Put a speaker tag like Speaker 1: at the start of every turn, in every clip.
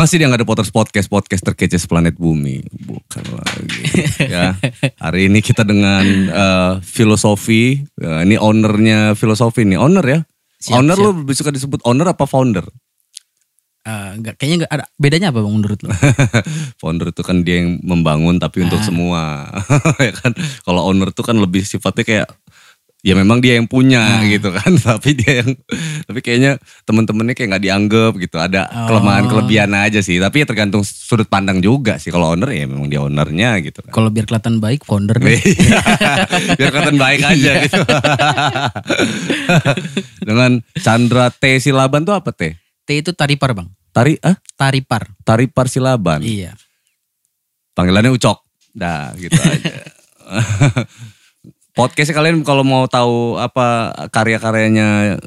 Speaker 1: Masih dia nggak ada Potters Podcast, podcast terkece planet bumi. Bukan lagi. ya. Hari ini kita dengan eh, filosofi. Ya, ini ownernya filosofi nih. Owner ya?
Speaker 2: Siap,
Speaker 1: owner
Speaker 2: siap.
Speaker 1: lu lebih suka disebut owner apa founder?
Speaker 2: Eh, enggak, kayaknya enggak ada bedanya apa bang menurut lo?
Speaker 1: founder itu kan dia yang membangun tapi untuk
Speaker 2: Ah.
Speaker 1: semua. ya kan? Kalau owner itu kan lebih sifatnya kayak ya memang dia yang punya
Speaker 2: Ah.
Speaker 1: gitu kan tapi dia yang tapi kayaknya temen-temennya kayak nggak dianggap gitu ada
Speaker 2: Oh.
Speaker 1: kelemahan kelebihan aja sih tapi ya tergantung sudut pandang juga sih kalau owner ya memang dia ownernya gitu kan
Speaker 2: Kalau biar kelihatan baik founder.
Speaker 1: Iya. biar kelihatan baik aja
Speaker 2: Iya.
Speaker 1: gitu dengan Chandra T Silaban tuh apa teh
Speaker 2: T itu taripar bang.
Speaker 1: tari ah
Speaker 2: Taripar.
Speaker 1: tari Parsilaban
Speaker 2: Iya.
Speaker 1: panggilannya Ucok dah gitu aja podcastnya kalian kalau mau tahu apa karya-karyanya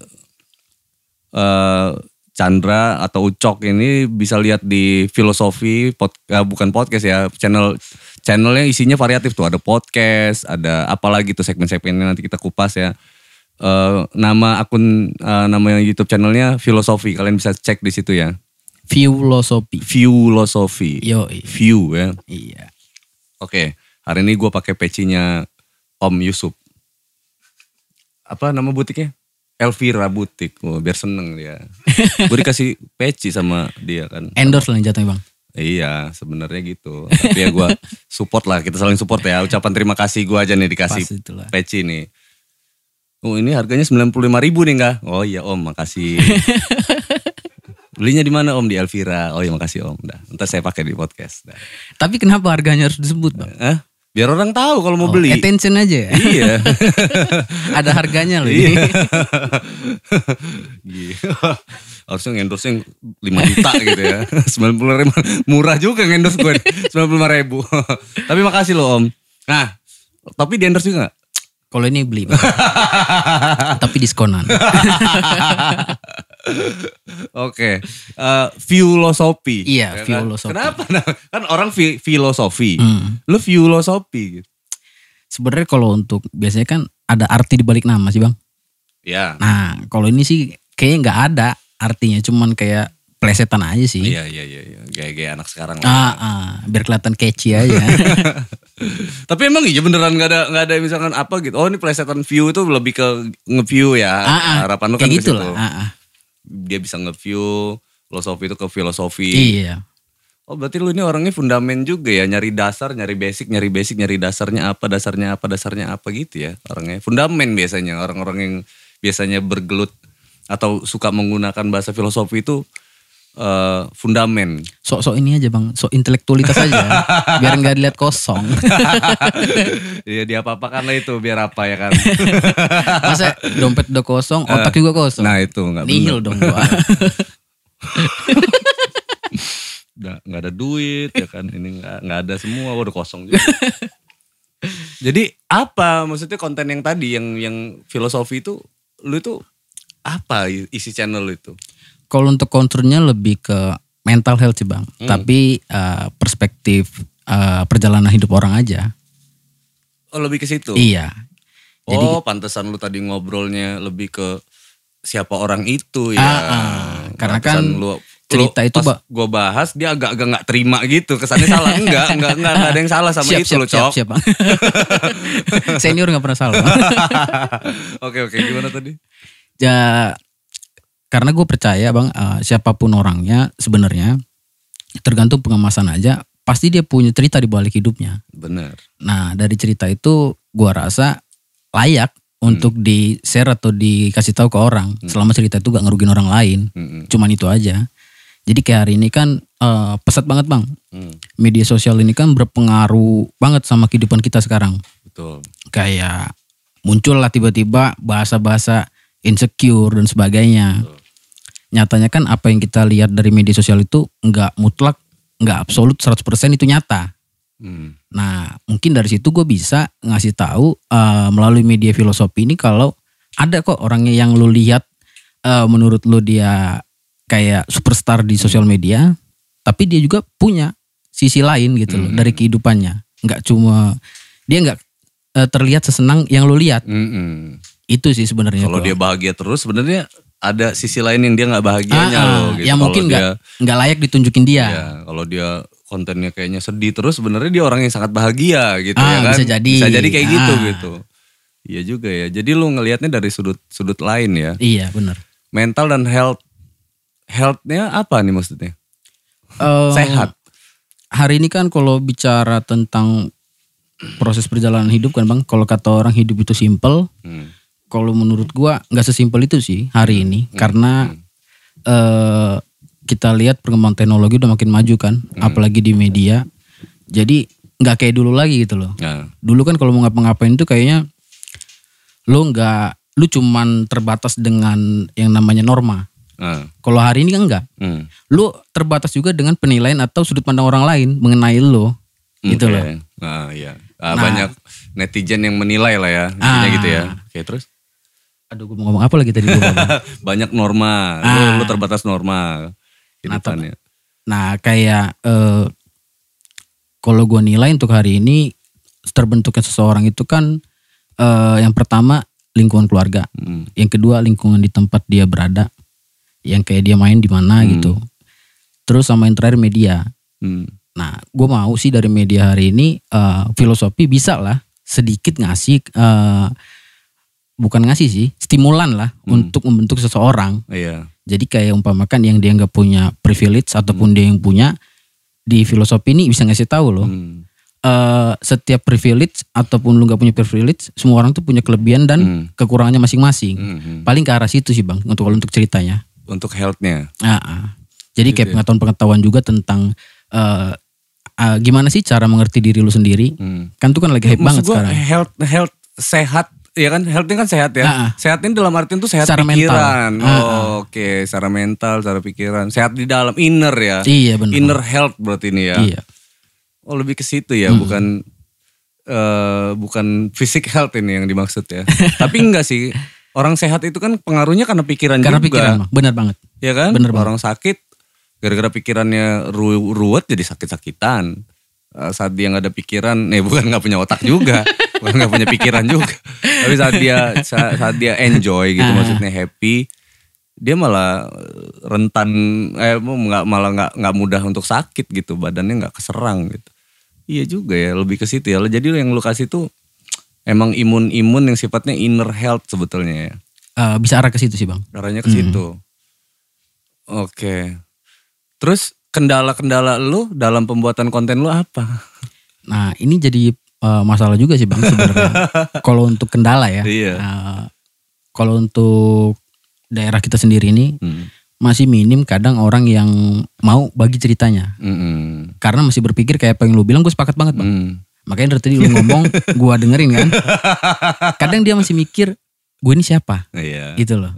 Speaker 1: eh Chandra atau Ucok ini bisa lihat di filosofi pod, eh, bukan podcast ya channel channelnya isinya variatif tuh ada podcast ada apalagi tuh segmen-segmennya nanti kita kupas ya Eh, nama akun eh, nama YouTube channelnya filosofi kalian bisa cek di situ ya
Speaker 2: Filosofi.
Speaker 1: filosofi
Speaker 2: Yo.
Speaker 1: view ya
Speaker 2: Iya.
Speaker 1: Oke, hari ini gue pakai pecinya Om Yusuf. Apa nama butiknya? Elvira Butik. Oh, biar seneng dia. gue dikasih peci sama dia kan.
Speaker 2: Endorse lah jatuhnya bang.
Speaker 1: Iya, sebenarnya gitu. Tapi ya gue support lah, kita saling support ya. Ucapan terima kasih gue aja nih dikasih peci nih. Oh ini harganya 95 ribu nih enggak? Oh iya om, makasih. Belinya di mana om? Di Elvira. Oh iya makasih om. Dah, ntar saya pakai di podcast. Dah.
Speaker 2: Tapi kenapa harganya harus disebut bang?
Speaker 1: Hah? Biar orang tahu kalau mau
Speaker 2: Oh,
Speaker 1: beli.
Speaker 2: Attention aja ya.
Speaker 1: Iya.
Speaker 2: Ada harganya loh
Speaker 1: Iya.
Speaker 2: ini.
Speaker 1: Harusnya ngendorse yang 5 juta gitu ya. 90 ribu. Murah juga ngendorse gue. 95 ribu. tapi makasih loh om. Nah, tapi di endorse juga gak?
Speaker 2: Kalau ini beli. Tapi diskonan.
Speaker 1: Oke. Eh, filosofi.
Speaker 2: Iya,
Speaker 1: Ya kan?
Speaker 2: filosofi.
Speaker 1: Kenapa? Nah, kan orang fi- filosofi.
Speaker 2: Hmm.
Speaker 1: Lu filosofi gitu.
Speaker 2: Sebenarnya kalau untuk biasanya kan ada arti di balik nama sih bang.
Speaker 1: Ya.
Speaker 2: Nah kalau ini sih kayaknya nggak ada artinya, cuman kayak plesetan aja sih.
Speaker 1: Iya, iya, iya. iya. Gaya-gaya anak sekarang lah.
Speaker 2: Ah, ah, biar kelihatan catchy aja.
Speaker 1: Tapi emang iya beneran nggak ada nggak ada misalkan apa gitu. Oh ini plesetan view itu lebih ke nge-view ya.
Speaker 2: Ah, ah,
Speaker 1: Harapan lu kan
Speaker 2: kayak gitu lah. Ah, ah.
Speaker 1: Dia bisa nge-view filosofi itu ke filosofi.
Speaker 2: Iya.
Speaker 1: Oh berarti lu ini orangnya fundamen juga ya, nyari dasar, nyari basic, nyari basic, nyari dasarnya apa, dasarnya apa, dasarnya apa gitu ya orangnya. Fundamen biasanya orang-orang yang biasanya bergelut atau suka menggunakan bahasa filosofi itu eh, fundamen.
Speaker 2: Sok-sok ini aja bang, sok intelektualitas aja. biar nggak dilihat kosong.
Speaker 1: Iya dia apa-apakan lah itu biar apa ya kan.
Speaker 2: Masa dompet udah kosong, otak juga kosong.
Speaker 1: nah itu nggak
Speaker 2: Nihil dong.
Speaker 1: Udah nggak ada duit ya kan ini nggak nggak ada semua udah kosong juga. Jadi apa maksudnya konten yang tadi yang yang filosofi itu lu itu apa isi channel lu itu?
Speaker 2: Kalau untuk konturnya lebih ke mental health sih bang.
Speaker 1: Hmm.
Speaker 2: Tapi eh, perspektif eh, perjalanan hidup orang aja.
Speaker 1: Oh lebih ke situ.
Speaker 2: Iya. Jadi
Speaker 1: oh pantesan lu tadi ngobrolnya lebih ke siapa orang itu ya.
Speaker 2: Ah, ah. Karena kan
Speaker 1: lu,
Speaker 2: cerita
Speaker 1: lu
Speaker 2: itu,
Speaker 1: pas gue bahas dia agak-agak nggak terima gitu kesannya salah enggak enggak enggak enggak ada yang salah sama
Speaker 2: siap,
Speaker 1: itu
Speaker 2: siap,
Speaker 1: lo
Speaker 2: siap,
Speaker 1: cok.
Speaker 2: siap, bang. Senior nggak pernah salah.
Speaker 1: Oke oke gimana tadi?
Speaker 2: ya karena gue percaya bang eh, siapa pun orangnya sebenarnya tergantung pengemasan aja pasti dia punya cerita di balik hidupnya.
Speaker 1: Bener.
Speaker 2: Nah dari cerita itu gue rasa layak untuk di share atau dikasih tahu ke orang selama cerita itu gak ngerugin orang lain.
Speaker 1: Mm-mm.
Speaker 2: Cuman itu aja. Jadi kayak hari ini kan eh, pesat banget bang.
Speaker 1: Hmm,
Speaker 2: Media sosial ini kan berpengaruh banget sama kehidupan kita sekarang.
Speaker 1: betul.
Speaker 2: Kayak muncul lah tiba-tiba bahasa-bahasa insecure dan sebagainya. Nyatanya kan apa yang kita lihat dari media sosial itu nggak mutlak, nggak absolut 100% itu nyata.
Speaker 1: Hmm.
Speaker 2: Nah, mungkin dari situ gue bisa ngasih tahu eh, melalui media filosofi ini kalau ada kok orangnya yang lu lihat eh, menurut lu dia kayak superstar di sosial media, tapi dia juga punya sisi lain gitu loh
Speaker 1: Hmm.
Speaker 2: dari kehidupannya. Nggak cuma dia nggak eh, terlihat sesenang yang lu lihat.
Speaker 1: Mm-mm.
Speaker 2: Itu sih sebenarnya.
Speaker 1: Kalau dia bahagia terus sebenarnya ada sisi lain yang dia nggak bahagianya
Speaker 2: Ah, ah,
Speaker 1: loh gitu.
Speaker 2: yang mungkin nggak nggak layak ditunjukin dia.
Speaker 1: Ya, kalau dia kontennya kayaknya sedih terus sebenarnya dia orang yang sangat bahagia gitu
Speaker 2: Ah,
Speaker 1: ya kan.
Speaker 2: bisa jadi.
Speaker 1: Bisa jadi kayak gitu
Speaker 2: Ah.
Speaker 1: gitu. Iya juga ya. Jadi lu ngelihatnya dari sudut sudut lain ya.
Speaker 2: Iya benar.
Speaker 1: Mental dan health healthnya apa nih maksudnya?
Speaker 2: Eh,
Speaker 1: Sehat.
Speaker 2: Hari ini kan kalau bicara tentang proses perjalanan hidup kan bang, kalau kata orang hidup itu simple,
Speaker 1: Hmm.
Speaker 2: Kalau menurut gua nggak sesimpel itu sih hari ini,
Speaker 1: Hmm.
Speaker 2: karena eh, kita lihat perkembangan teknologi udah makin maju kan,
Speaker 1: Hmm.
Speaker 2: apalagi di media. Jadi nggak kayak dulu lagi gitu loh.
Speaker 1: Nah,
Speaker 2: Dulu kan kalau mau ngapa-ngapain tuh kayaknya lu nggak, lu cuman terbatas dengan yang namanya norma.
Speaker 1: nah,
Speaker 2: Kalau hari ini kan enggak.
Speaker 1: hmm.
Speaker 2: Lu terbatas juga dengan penilaian atau sudut pandang orang lain mengenai lu. Gitu
Speaker 1: Oke.
Speaker 2: loh.
Speaker 1: Nah, iya. Ah,
Speaker 2: Nah.
Speaker 1: banyak netizen yang menilai lah ya, intinya
Speaker 2: Ah.
Speaker 1: gitu ya. Oke, terus
Speaker 2: Aduh gue mau ngomong apa lagi tadi Bang.
Speaker 1: banyak norma, lu,
Speaker 2: Ah.
Speaker 1: lu terbatas norma kehidupannya.
Speaker 2: Nah kayak eh, kalau gue nilai untuk hari ini terbentuknya seseorang itu kan eh, yang pertama lingkungan keluarga,
Speaker 1: Hmm.
Speaker 2: yang kedua lingkungan di tempat dia berada, yang kayak dia main di mana
Speaker 1: Hmm.
Speaker 2: gitu. Terus sama yang terakhir media.
Speaker 1: Hmm.
Speaker 2: Nah gue mau sih dari media hari ini eh, filosofi bisa lah sedikit ngasih eh, bukan ngasih sih stimulan lah
Speaker 1: Hmm.
Speaker 2: untuk membentuk seseorang.
Speaker 1: Iya.
Speaker 2: Jadi kayak umpamakan yang dia nggak punya privilege ataupun dia yang punya di filosofi ini bisa ngasih tahu loh.
Speaker 1: Hmm.
Speaker 2: eh, setiap privilege ataupun lu nggak punya privilege, semua orang tuh punya kelebihan dan
Speaker 1: Hmm.
Speaker 2: kekurangannya masing-masing.
Speaker 1: Hmm, hmm.
Speaker 2: Paling ke arah situ sih bang untuk kalau untuk ceritanya.
Speaker 1: Untuk healthnya.
Speaker 2: Ah, ah. Jadi
Speaker 1: Gitu
Speaker 2: kayak
Speaker 1: ya.
Speaker 2: pengetahuan-pengetahuan juga tentang eh, ah, gimana sih cara mengerti diri lu sendiri.
Speaker 1: Hmm.
Speaker 2: Kan tuh kan lagi hype
Speaker 1: Maksud
Speaker 2: banget
Speaker 1: gua
Speaker 2: sekarang.
Speaker 1: health health sehat ya kan health ini kan sehat ya.
Speaker 2: Ah, ah.
Speaker 1: Sehat ini dalam artian tuh sehat
Speaker 2: Secara mental.
Speaker 1: pikiran.
Speaker 2: Ah.
Speaker 1: Oh, Oke, secara mental, secara pikiran. Sehat di dalam inner ya.
Speaker 2: Iya benar.
Speaker 1: Inner health berarti ini ya.
Speaker 2: Iya.
Speaker 1: Oh, lebih ke situ ya, bukan eh bukan fisik health ini yang dimaksud ya. Tapi enggak sih. Orang sehat itu kan pengaruhnya karena pikiran
Speaker 2: Karena
Speaker 1: juga.
Speaker 2: pikiran Bang. benar banget.
Speaker 1: Ya kan?
Speaker 2: Bener banget.
Speaker 1: Orang sakit gara-gara pikirannya ru ruwet jadi sakit-sakitan. Eh, Saat dia nggak ada pikiran, nih bukan nggak punya otak juga, bukan nggak punya pikiran juga. Tapi saat dia saat, saat dia enjoy gitu,
Speaker 2: Ah.
Speaker 1: maksudnya happy, dia malah eh, rentan, eh nggak malah nggak nggak mudah untuk sakit gitu, badannya nggak keserang gitu. Iya juga ya, lebih ke situ ya. Jadi yang lu kasih tuh emang imun-imun yang sifatnya inner health sebetulnya ya.
Speaker 2: Eh, bisa arah ke situ sih bang.
Speaker 1: Arahnya ke
Speaker 2: Hmm.
Speaker 1: situ. Oke. Terus kendala-kendala lu dalam pembuatan konten lu apa?
Speaker 2: Nah ini jadi eh, masalah juga sih bang sebenarnya. kalau untuk kendala ya.
Speaker 1: Iya.
Speaker 2: eh, kalau untuk daerah kita sendiri ini
Speaker 1: Hmm.
Speaker 2: masih minim kadang orang yang mau bagi ceritanya.
Speaker 1: Mm-mm.
Speaker 2: Karena masih berpikir kayak apa yang lu bilang gue sepakat banget bang.
Speaker 1: Mm.
Speaker 2: Makanya dari tadi lu ngomong gue dengerin kan. Kadang dia masih mikir gue ini siapa
Speaker 1: Iya.
Speaker 2: gitu loh.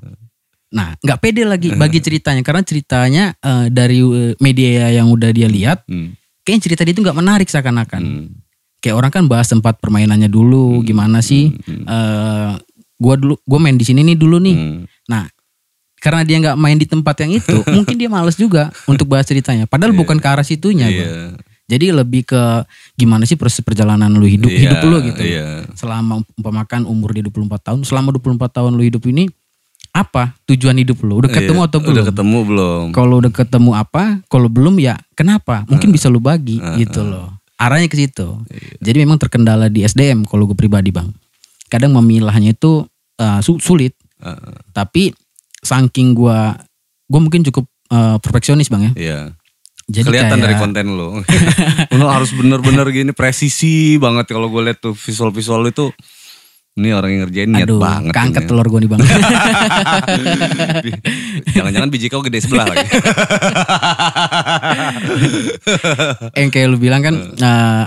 Speaker 2: Nah nggak pede lagi bagi ceritanya karena ceritanya eh, dari eh, media yang udah dia lihat
Speaker 1: Mm.
Speaker 2: kayaknya cerita dia itu nggak menarik seakan-akan.
Speaker 1: Mm.
Speaker 2: Kayak orang kan bahas tempat permainannya dulu gimana sih. eh gua dulu gue main di sini nih dulu nih.
Speaker 1: Mm.
Speaker 2: Nah karena dia nggak main di tempat yang itu mungkin dia males juga untuk bahas ceritanya. Padahal bukan ke arah situnya.
Speaker 1: Iya.
Speaker 2: Jadi lebih ke gimana sih proses perjalanan lu hidup
Speaker 1: Iya,
Speaker 2: hidup lu gitu.
Speaker 1: Iya.
Speaker 2: Selama umpamakan umur dia 24 tahun, selama 24 tahun lu hidup ini apa tujuan hidup lu? Udah ketemu
Speaker 1: Iya.
Speaker 2: atau belum?
Speaker 1: Udah ketemu belum?
Speaker 2: Kalau udah ketemu apa? Kalau belum ya kenapa? Mungkin bisa lu bagi gitu loh. Arahnya ke situ. Jadi memang terkendala di SDM kalau gue pribadi bang. Kadang memilahnya itu uh, su- sulit.
Speaker 1: Heeh.
Speaker 2: Tapi saking gue, gue mungkin cukup uh, perfeksionis bang ya.
Speaker 1: Iya.
Speaker 2: Jadi
Speaker 1: Kelihatan
Speaker 2: kayak,
Speaker 1: dari konten lu. lu harus bener-bener gini presisi banget kalau gue lihat tuh visual-visual itu. Ini orang yang ngerjain niat
Speaker 2: Aduh,
Speaker 1: banget.
Speaker 2: keangkat
Speaker 1: ini.
Speaker 2: telur gue nih bang.
Speaker 1: Jangan-jangan biji kau gede sebelah lagi.
Speaker 2: yang kayak lu bilang kan, uh,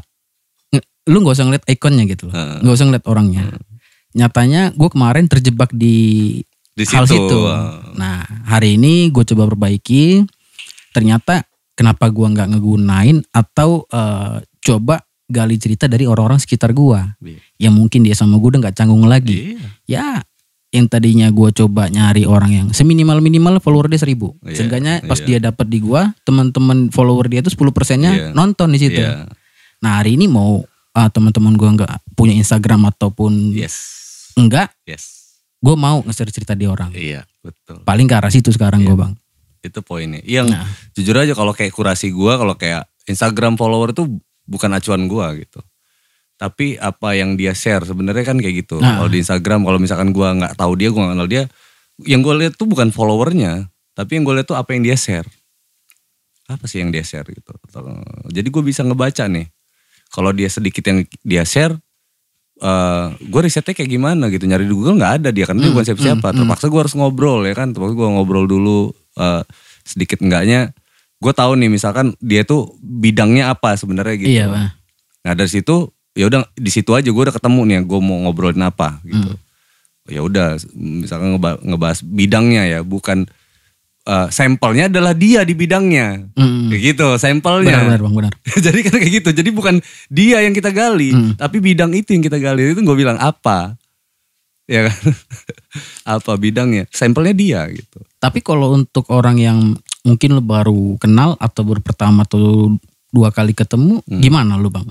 Speaker 2: lu nggak usah ngeliat ikonnya gitu loh, nggak usah ngeliat orangnya. Nyatanya gue kemarin terjebak di
Speaker 1: Di
Speaker 2: hal
Speaker 1: situ.
Speaker 2: situ. Nah hari ini gue coba perbaiki. Ternyata kenapa gue nggak ngegunain atau eh, coba gali cerita dari orang-orang sekitar gue,
Speaker 1: Iya.
Speaker 2: yang mungkin dia sama gue udah nggak canggung lagi.
Speaker 1: Iya.
Speaker 2: Ya yang tadinya gue coba nyari orang yang seminimal minimal follower dia seribu.
Speaker 1: Iya,
Speaker 2: Seenggaknya pas
Speaker 1: iya.
Speaker 2: dia dapat di gue, teman-teman follower dia itu 10 persennya
Speaker 1: Iya.
Speaker 2: nonton di situ.
Speaker 1: Iya.
Speaker 2: Nah hari ini mau ah, teman-teman gue nggak punya Instagram ataupun
Speaker 1: Yes.
Speaker 2: enggak,
Speaker 1: Yes.
Speaker 2: gue mau nge-share cerita di orang.
Speaker 1: Iya, betul.
Speaker 2: Paling ke arah situ sekarang
Speaker 1: Iya.
Speaker 2: gue bang.
Speaker 1: Itu poinnya. Yang
Speaker 2: Nah.
Speaker 1: jujur aja kalau kayak kurasi gua kalau kayak Instagram follower itu bukan acuan gua gitu. Tapi apa yang dia share sebenarnya kan kayak gitu.
Speaker 2: Nah.
Speaker 1: Kalau di Instagram kalau misalkan gua nggak tahu dia, gua nggak kenal dia, yang gue lihat tuh bukan followernya, tapi yang gue lihat tuh apa yang dia share. Apa sih yang dia share gitu. Jadi gue bisa ngebaca nih. Kalau dia sedikit yang dia share, eh gue risetnya kayak gimana gitu. Nyari di Google nggak ada dia karena dia bukan siapa-siapa. Terpaksa gue harus ngobrol ya kan. Terpaksa gue ngobrol dulu eh, sedikit enggaknya. Gue tahu nih misalkan dia tuh bidangnya apa sebenarnya gitu.
Speaker 2: Iya bang.
Speaker 1: Nah dari situ ya udah di situ aja gue udah ketemu nih gue mau ngobrolin apa gitu. Ya udah misalkan ngeba- ngebahas bidangnya ya bukan eh, sampelnya adalah dia di bidangnya.
Speaker 2: Mm.
Speaker 1: Kayak gitu sampelnya.
Speaker 2: Benar benar bang benar.
Speaker 1: Jadi kan kayak gitu. Jadi bukan dia yang kita gali,
Speaker 2: Hmm.
Speaker 1: tapi bidang itu yang kita gali. Itu gue bilang apa? Ya kan? apa bidangnya? Sampelnya dia gitu.
Speaker 2: Tapi kalau untuk orang yang mungkin lo baru kenal atau baru pertama atau dua kali ketemu,
Speaker 1: Hmm.
Speaker 2: gimana lu bang?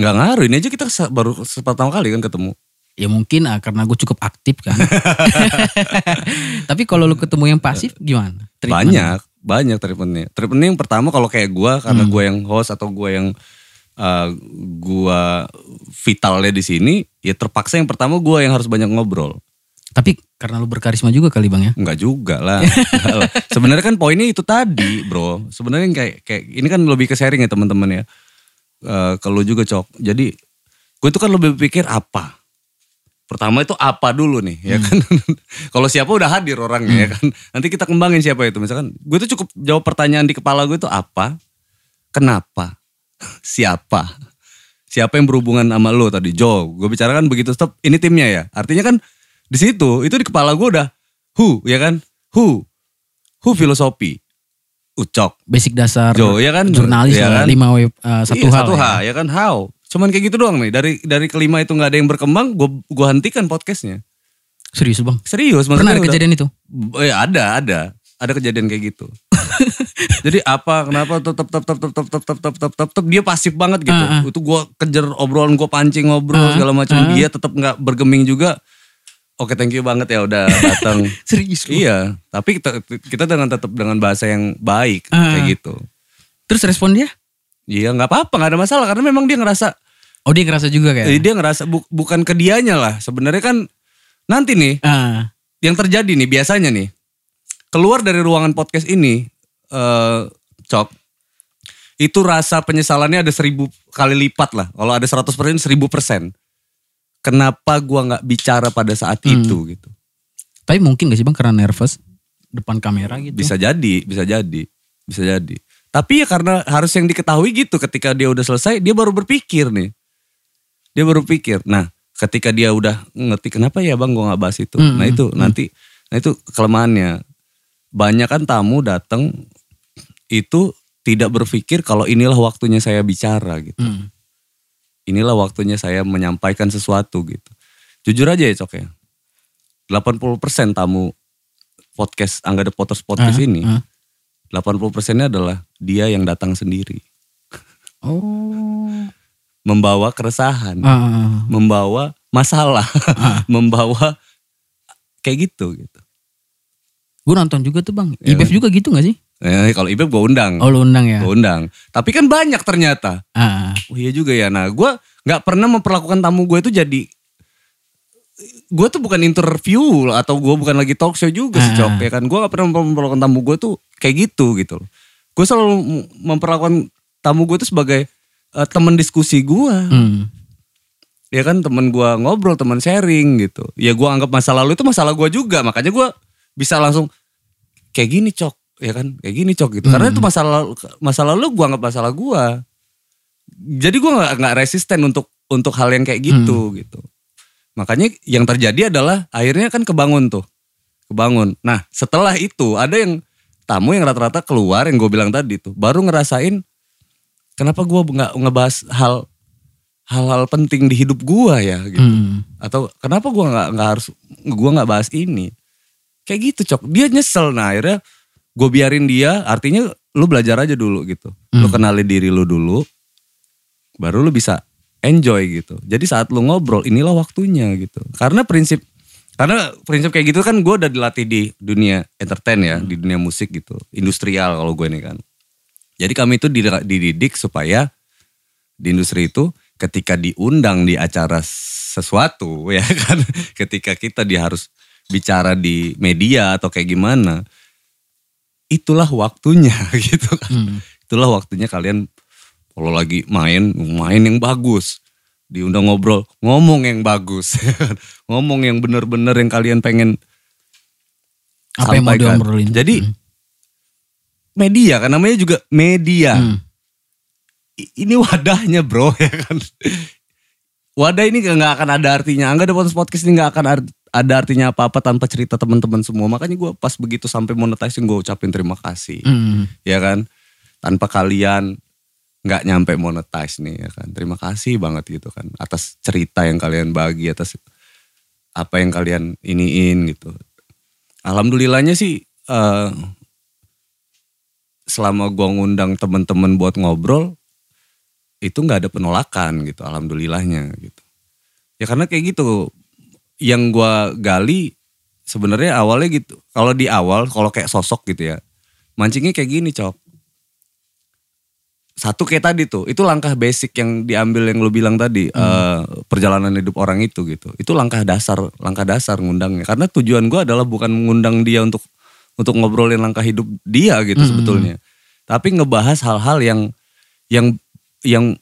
Speaker 1: Nggak ngaruh. Ini aja kita baru pertama kali kan ketemu.
Speaker 2: Ya mungkin ah, karena gue cukup aktif kan. Tapi kalau lu ketemu yang pasif gimana? Treatment?
Speaker 1: Banyak, banyak treatmentnya. Treatmentnya yang pertama kalau kayak gua karena
Speaker 2: Hmm.
Speaker 1: gua yang host atau gua yang uh, gua vitalnya di sini, ya terpaksa yang pertama gua yang harus banyak ngobrol.
Speaker 2: Tapi karena lu berkarisma juga kali bang ya?
Speaker 1: Enggak juga lah. Sebenarnya kan poinnya itu tadi, bro. Sebenarnya kayak kayak ini kan lebih ke sharing ya teman-teman ya. Eh kalau juga cok. Jadi gue itu kan lebih berpikir apa. Pertama itu apa dulu nih, ya kan. kalau siapa udah hadir orangnya ya kan. Nanti kita kembangin siapa itu. Misalkan gue tuh cukup jawab pertanyaan di kepala gue itu apa, kenapa, siapa. Siapa yang berhubungan sama lo tadi, Joe. Gue bicarakan begitu stop. Ini timnya ya. Artinya kan di situ itu di kepala gue udah who ya kan who who filosofi ucok
Speaker 2: Basic dasar
Speaker 1: Jo, ya kan?
Speaker 2: jurnalis
Speaker 1: Ya kan?
Speaker 2: lima eh, satu
Speaker 1: Iya,
Speaker 2: hal.
Speaker 1: satu
Speaker 2: ya.
Speaker 1: H ya kan how cuman kayak gitu doang nih dari dari kelima itu nggak ada yang berkembang gue gua hentikan podcastnya
Speaker 2: Serius bang?
Speaker 1: serius
Speaker 2: Pernah ada
Speaker 1: udah-
Speaker 2: kejadian itu?
Speaker 1: Eh, ada ada ada kejadian kayak gitu jadi apa kenapa tetap tetap tetap tetap tetap tetap tetap tetap tetap dia pasif banget gitu
Speaker 2: Ah, ah.
Speaker 1: itu gue kejar obrolan gue pancing ngobrol
Speaker 2: Ah,
Speaker 1: segala macam
Speaker 2: ah.
Speaker 1: dia tetap nggak bergeming juga oke thank you banget ya udah datang
Speaker 2: Serius bang?
Speaker 1: Iya, tapi kita, kita dengan tetap dengan bahasa yang baik
Speaker 2: Ah.
Speaker 1: kayak gitu.
Speaker 2: Terus respon dia?
Speaker 1: Iya nggak apa-apa, nggak ada masalah karena memang dia ngerasa,
Speaker 2: Oh dia ngerasa juga kayak?
Speaker 1: eh, dia ngerasa bu- bukan ke dianya lah. Sebenarnya kan nanti nih
Speaker 2: Ah,
Speaker 1: yang terjadi nih biasanya nih keluar dari ruangan podcast ini, eh cok, itu rasa penyesalannya ada seribu kali lipat lah. Kalau ada 100 persen, seribu persen. Kenapa gua nggak bicara pada saat
Speaker 2: Hmm.
Speaker 1: itu gitu?
Speaker 2: tapi mungkin gak sih bang karena nervous depan kamera gitu?
Speaker 1: Bisa jadi, bisa jadi, bisa jadi. Tapi ya karena harus yang diketahui gitu ketika dia udah selesai dia baru berpikir nih. Dia baru pikir. Nah, ketika dia udah ngerti kenapa ya Bang gua nggak bahas itu.
Speaker 2: Hmm,
Speaker 1: Nah, itu
Speaker 2: hmm.
Speaker 1: nanti nah itu kelemahannya. Banyak kan tamu datang itu tidak berpikir kalau inilah waktunya saya bicara gitu.
Speaker 2: Hmm.
Speaker 1: Inilah waktunya saya menyampaikan sesuatu gitu. Jujur aja ya Cok ya. 80% tamu podcast Angga The Potters podcast
Speaker 2: Ah,
Speaker 1: ini
Speaker 2: ah.
Speaker 1: 80 persennya adalah dia yang datang sendiri.
Speaker 2: Oh.
Speaker 1: Membawa keresahan,
Speaker 2: Ah, ah, ah.
Speaker 1: membawa masalah, membawa kayak gitu gitu.
Speaker 2: Gue nonton juga tuh bang.
Speaker 1: Ya.
Speaker 2: IBF juga gitu gak sih?
Speaker 1: Eh, kalau Ibeb gue undang,
Speaker 2: Oh lu undang ya?
Speaker 1: gue undang. Tapi kan banyak ternyata.
Speaker 2: Ah,
Speaker 1: Oh iya juga ya. Nah gue nggak pernah memperlakukan tamu gue itu jadi gue tuh bukan interview atau gue bukan lagi talk show juga sih
Speaker 2: Ah.
Speaker 1: Cok ya kan gue gak pernah memperlakukan tamu gue tuh kayak gitu gitu loh gue selalu memperlakukan tamu gue tuh sebagai eh, teman diskusi gue
Speaker 2: hmm.
Speaker 1: ya kan teman gue ngobrol teman sharing gitu ya gue anggap masa lalu itu masalah gue juga makanya gue bisa langsung kayak gini cok ya kan? Kayak gini cok gitu. Karena
Speaker 2: Hmm.
Speaker 1: itu masalah masa lalu gue anggap masalah gue jadi gue nggak nggak resisten untuk untuk hal yang kayak gitu
Speaker 2: Hmm.
Speaker 1: gitu. Makanya yang terjadi adalah akhirnya kan kebangun tuh. Kebangun. Nah setelah itu ada yang tamu yang rata-rata keluar yang gue bilang tadi tuh baru ngerasain kenapa gue nggak ngebahas hal hal-hal penting di hidup gua ya gitu.
Speaker 2: Hmm.
Speaker 1: atau kenapa gua nggak nggak harus gua nggak bahas ini? Kayak gitu cok. Dia nyesel nah akhirnya gue biarin dia artinya lu belajar aja dulu gitu lu
Speaker 2: Hmm.
Speaker 1: kenali diri lu dulu baru lu bisa enjoy gitu jadi saat lu ngobrol inilah waktunya gitu karena prinsip Karena prinsip kayak gitu kan gue udah dilatih di dunia entertain ya, di dunia musik gitu, industrial kalau gue ini kan. Jadi kami itu did- dididik supaya di industri itu ketika diundang di acara sesuatu ya kan, ketika kita dia harus bicara di media atau kayak gimana, itulah waktunya gitu kan.
Speaker 2: Hmm.
Speaker 1: Itulah waktunya kalian kalau lagi main, main yang bagus. Diundang ngobrol, ngomong yang bagus. ngomong yang bener-bener yang kalian pengen
Speaker 2: Apa yang mau
Speaker 1: sampaikan.
Speaker 2: diobrolin?
Speaker 1: Jadi
Speaker 2: Hmm.
Speaker 1: media kan namanya juga media.
Speaker 2: Hmm.
Speaker 1: Ini wadahnya bro ya kan. Wadah ini nggak akan ada artinya. Enggak ada podcast ini nggak akan ar- ada artinya apa-apa tanpa cerita teman-teman semua. Makanya gue pas begitu sampai monetizing gue ucapin terima kasih.
Speaker 2: Hmm.
Speaker 1: ya kan? Tanpa kalian nggak nyampe monetize nih ya kan? Terima kasih banget gitu kan atas cerita yang kalian bagi atas apa yang kalian iniin gitu. Alhamdulillahnya sih eh, selama gua ngundang temen-temen buat ngobrol itu nggak ada penolakan gitu alhamdulillahnya gitu. Ya karena kayak gitu yang gua gali sebenarnya awalnya gitu. Kalau di awal kalau kayak sosok gitu ya mancingnya kayak gini cok. Satu kayak tadi tuh itu langkah basic yang diambil yang lu bilang tadi eh, perjalanan hidup orang itu gitu. Itu langkah dasar langkah dasar ngundangnya. Karena tujuan gua adalah bukan mengundang dia untuk untuk ngobrolin langkah hidup dia gitu
Speaker 2: Hmm.
Speaker 1: sebetulnya. Tapi ngebahas hal-hal yang yang yang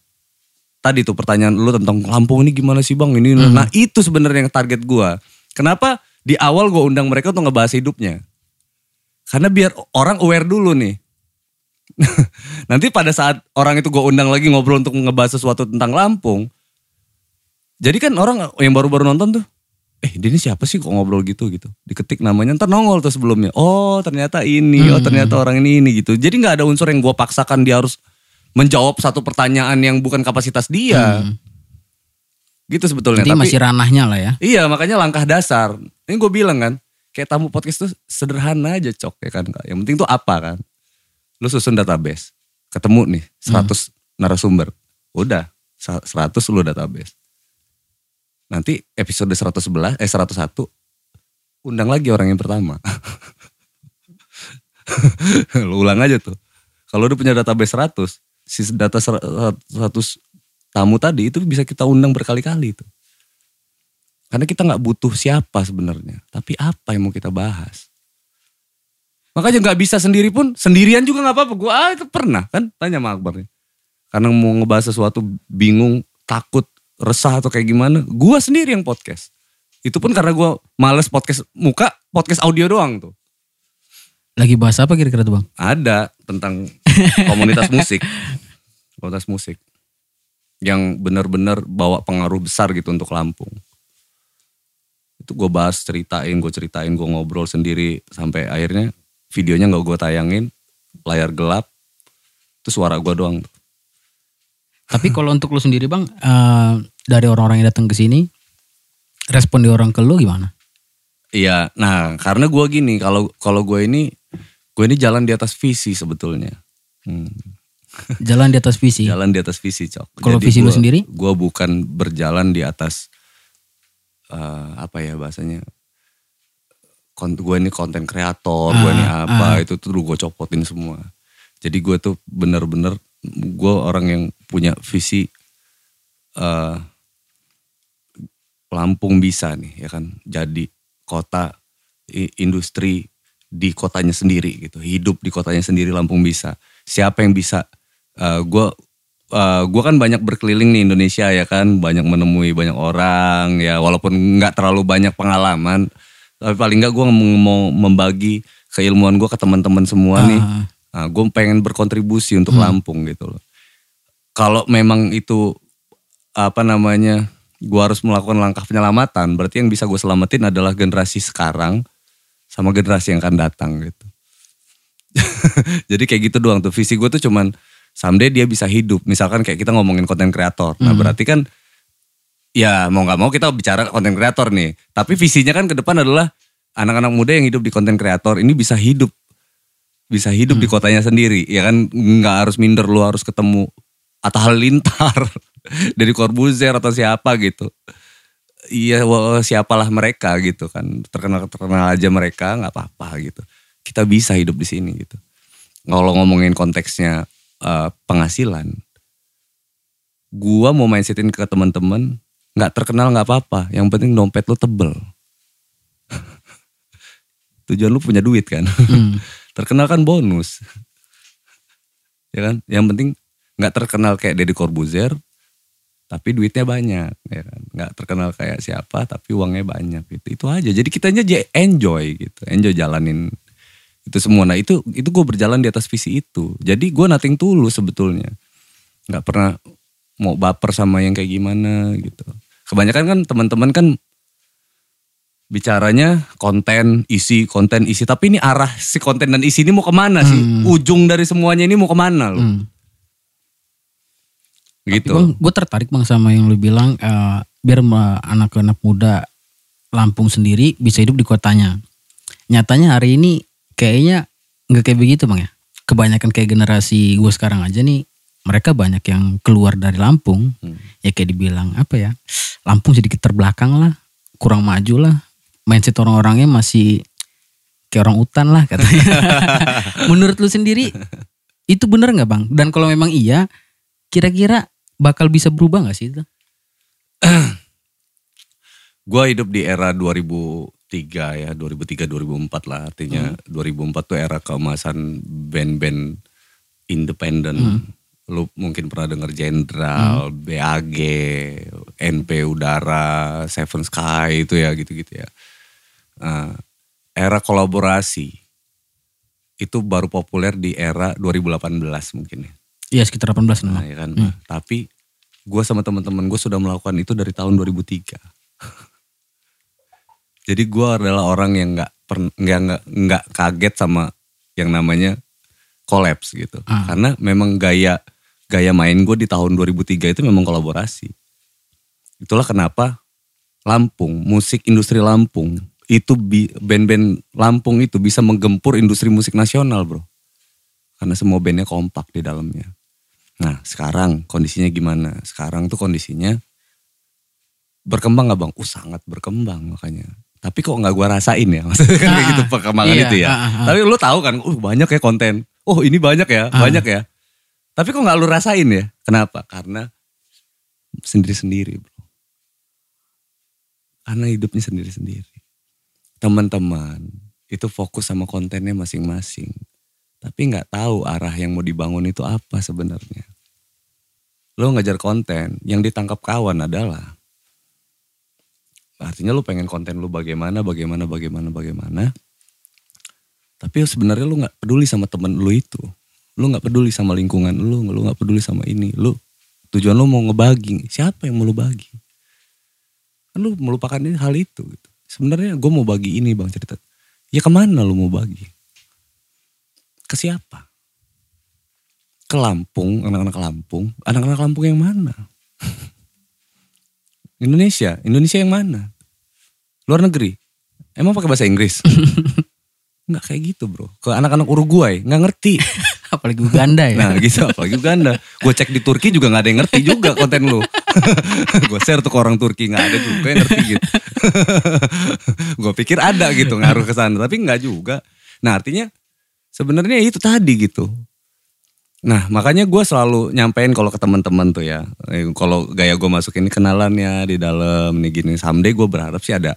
Speaker 1: tadi tuh pertanyaan lu tentang Lampung ini gimana sih bang ini
Speaker 2: Hmm.
Speaker 1: nah itu sebenarnya yang target gua kenapa di awal gua undang mereka untuk ngebahas hidupnya karena biar orang aware dulu nih Nanti pada saat orang itu gue undang lagi ngobrol untuk ngebahas sesuatu tentang Lampung. Jadi kan orang yang baru-baru nonton tuh. Eh dia ini siapa sih kok ngobrol gitu gitu. Diketik namanya ntar nongol tuh sebelumnya. Oh ternyata ini. Oh ternyata orang ini ini gitu. Jadi nggak ada unsur yang gue paksakan dia harus menjawab satu pertanyaan yang bukan kapasitas dia.
Speaker 2: Hmm.
Speaker 1: Gitu sebetulnya.
Speaker 2: Jadi
Speaker 1: Tapi
Speaker 2: masih ranahnya lah ya.
Speaker 1: Iya makanya langkah dasar. Ini gue bilang kan. Kayak tamu podcast tuh sederhana aja cok ya kan. Yang penting tuh apa kan. Lu susun database. Ketemu nih 100 narasumber. Udah 100 lu database. Nanti episode 111 eh 101 undang lagi orang yang pertama. lu ulang aja tuh. Kalau udah punya database 100, si data 100 tamu tadi itu bisa kita undang berkali-kali tuh. Karena kita nggak butuh siapa sebenarnya, tapi apa yang mau kita bahas. Makanya nggak bisa sendiri pun, sendirian juga nggak apa-apa. Gue ah itu pernah kan, tanya sama Akbar nih. Karena mau ngebahas sesuatu bingung, takut, resah atau kayak gimana, gue sendiri yang podcast. Itu pun karena gue males podcast muka, podcast audio doang tuh.
Speaker 2: Lagi bahas apa kira-kira tuh bang?
Speaker 1: Ada tentang komunitas musik, komunitas musik yang benar-benar bawa pengaruh besar gitu untuk Lampung. Itu gue bahas, ceritain, gue ceritain, gue ngobrol sendiri sampai akhirnya videonya nggak gue tayangin, layar gelap, itu suara gue doang.
Speaker 2: Tapi kalau untuk lu sendiri bang, eh, dari orang-orang yang datang ke sini, respon di orang ke lu gimana?
Speaker 1: Iya, nah karena gue gini, kalau kalau gue ini, gue ini jalan di atas visi sebetulnya. Hmm.
Speaker 2: Jalan di atas visi.
Speaker 1: Jalan di atas visi, cok.
Speaker 2: Kalau visi lu
Speaker 1: gua-
Speaker 2: sendiri?
Speaker 1: Gue bukan berjalan di atas eh, apa ya bahasanya? Kon, gue ini konten kreator, gue ini
Speaker 2: Ah,
Speaker 1: apa itu tuh gue copotin semua. Jadi gue tuh bener-bener gue orang yang punya visi eh Lampung bisa nih ya kan jadi kota industri di kotanya sendiri gitu hidup di kotanya sendiri Lampung bisa siapa yang bisa gue gue kan banyak berkeliling nih Indonesia ya kan banyak menemui banyak orang ya walaupun nggak terlalu banyak pengalaman tapi paling nggak gue mau membagi keilmuan gue ke teman-teman semua nih
Speaker 2: Ah.
Speaker 1: Nah, gue pengen berkontribusi untuk Lampung gitu loh. Kalau memang itu apa namanya, gue harus melakukan langkah penyelamatan. Berarti yang bisa gue selamatin adalah generasi sekarang sama generasi yang akan datang gitu. Jadi kayak gitu doang tuh. Visi gue tuh cuman someday dia bisa hidup. Misalkan kayak kita ngomongin konten kreator. Nah berarti kan ya mau nggak mau kita bicara konten kreator nih. Tapi visinya kan ke depan adalah anak-anak muda yang hidup di konten kreator ini bisa hidup bisa hidup di kotanya sendiri ya kan nggak harus minder lu harus ketemu Atta Halilintar dari Corbuzier atau siapa gitu iya siapalah mereka gitu kan terkenal terkenal aja mereka nggak apa-apa gitu kita bisa hidup di sini gitu. Kalau ngomongin konteksnya eh, penghasilan gua mau mindsetin ke teman-teman nggak terkenal nggak apa-apa. Yang penting dompet lu tebel. Tujuan lu punya duit kan?
Speaker 2: Hmm.
Speaker 1: terkenal kan bonus. Ya kan? Yang penting nggak terkenal kayak Deddy Corbuzier tapi duitnya banyak ya kan? Nggak terkenal kayak siapa tapi uangnya banyak gitu. Itu aja. Jadi kitanya aja enjoy gitu. Enjoy jalanin itu semua. Nah itu itu gue berjalan di atas visi itu. Jadi gue nating tulus sebetulnya. Nggak pernah mau baper sama yang kayak gimana gitu. Kebanyakan kan teman-teman kan bicaranya konten isi konten isi. Tapi ini arah si konten dan isi ini mau ke mana sih?
Speaker 2: Hmm.
Speaker 1: ujung dari semuanya ini mau ke mana loh?
Speaker 2: Hmm.
Speaker 1: gitu.
Speaker 2: Gue tertarik bang sama yang lu bilang eh, biar anak-anak muda Lampung sendiri bisa hidup di kotanya. Nyatanya hari ini kayaknya nggak kayak begitu bang ya. Kebanyakan kayak generasi gue sekarang aja nih mereka banyak yang keluar dari Lampung.
Speaker 1: Hmm.
Speaker 2: ya kayak dibilang apa ya Lampung sedikit terbelakang lah kurang maju lah. Mindset orang-orangnya masih kayak orang hutan lah katanya. Menurut lu sendiri itu bener nggak bang? Dan kalau memang iya kira-kira bakal bisa berubah nggak sih itu?
Speaker 1: Gue hidup di era 2003 ya 2003 2004 lah artinya. 2004 tuh era keemasan band-band independen lu mungkin pernah denger Jenderal BAG NP Udara Seven Sky itu ya gitu-gitu ya. Nah, era kolaborasi itu baru populer di era 2018 mungkin ya.
Speaker 2: Iya sekitar 18
Speaker 1: Nah, ya kan.
Speaker 2: Hmm.
Speaker 1: Tapi gue sama teman-teman gue sudah melakukan itu dari tahun 2003. Jadi gue adalah orang yang nggak nggak nggak kaget sama yang namanya collapse gitu.
Speaker 2: Ah.
Speaker 1: Karena memang gaya gaya main gue di tahun 2003 itu memang kolaborasi. Itulah kenapa Lampung, musik industri Lampung itu band-band Lampung itu bisa menggempur industri musik nasional, Bro. Karena semua bandnya kompak di dalamnya. Nah sekarang kondisinya gimana? Sekarang tuh kondisinya berkembang gak bang? Uh sangat berkembang makanya. Tapi kok nggak gua rasain ya? Maksudnya kan kayak
Speaker 2: Ah,
Speaker 1: gitu perkembangan
Speaker 2: iya,
Speaker 1: itu ya.
Speaker 2: ah, ah, ah.
Speaker 1: Tapi lu tahu kan, uh banyak ya konten. Oh ini banyak ya,
Speaker 2: Ah.
Speaker 1: banyak ya. Tapi kok nggak lu rasain ya? Kenapa? Karena sendiri-sendiri bro. Karena hidupnya sendiri-sendiri. Teman-teman itu fokus sama kontennya masing-masing tapi nggak tahu arah yang mau dibangun itu apa sebenarnya. Lo ngajar konten, yang ditangkap kawan adalah artinya lo pengen konten lo bagaimana, bagaimana, bagaimana, bagaimana. Tapi sebenarnya lo nggak peduli sama temen lo itu. Lo nggak peduli sama lingkungan lo, lo nggak peduli sama ini. Lo tujuan lo mau ngebagi, siapa yang mau lo bagi? Kan lo melupakan ini hal itu. Gitu. Sebenarnya gue mau bagi ini bang cerita. Ya ke mana lo mau bagi? ke siapa? Ke Lampung, anak-anak Lampung. Anak-anak Lampung yang mana? Indonesia, Indonesia yang mana? Luar negeri. Emang pakai bahasa Inggris? Nggak kayak gitu bro. Ke anak-anak Uruguay nggak ngerti.
Speaker 2: apalagi Uganda ya
Speaker 1: Nah gitu apalagi Uganda. Gue cek di Turki juga nggak ada yang ngerti juga konten lu. gue share tuh ke orang Turki nggak ada juga yang ngerti gitu. gue pikir ada gitu ngaruh ke sana tapi nggak juga. Nah artinya sebenarnya itu tadi gitu. Nah makanya gue selalu nyampein kalau ke teman-teman tuh ya, eh, kalau gaya gue masuk ini kenalannya di dalam nih gini, someday gue berharap sih ada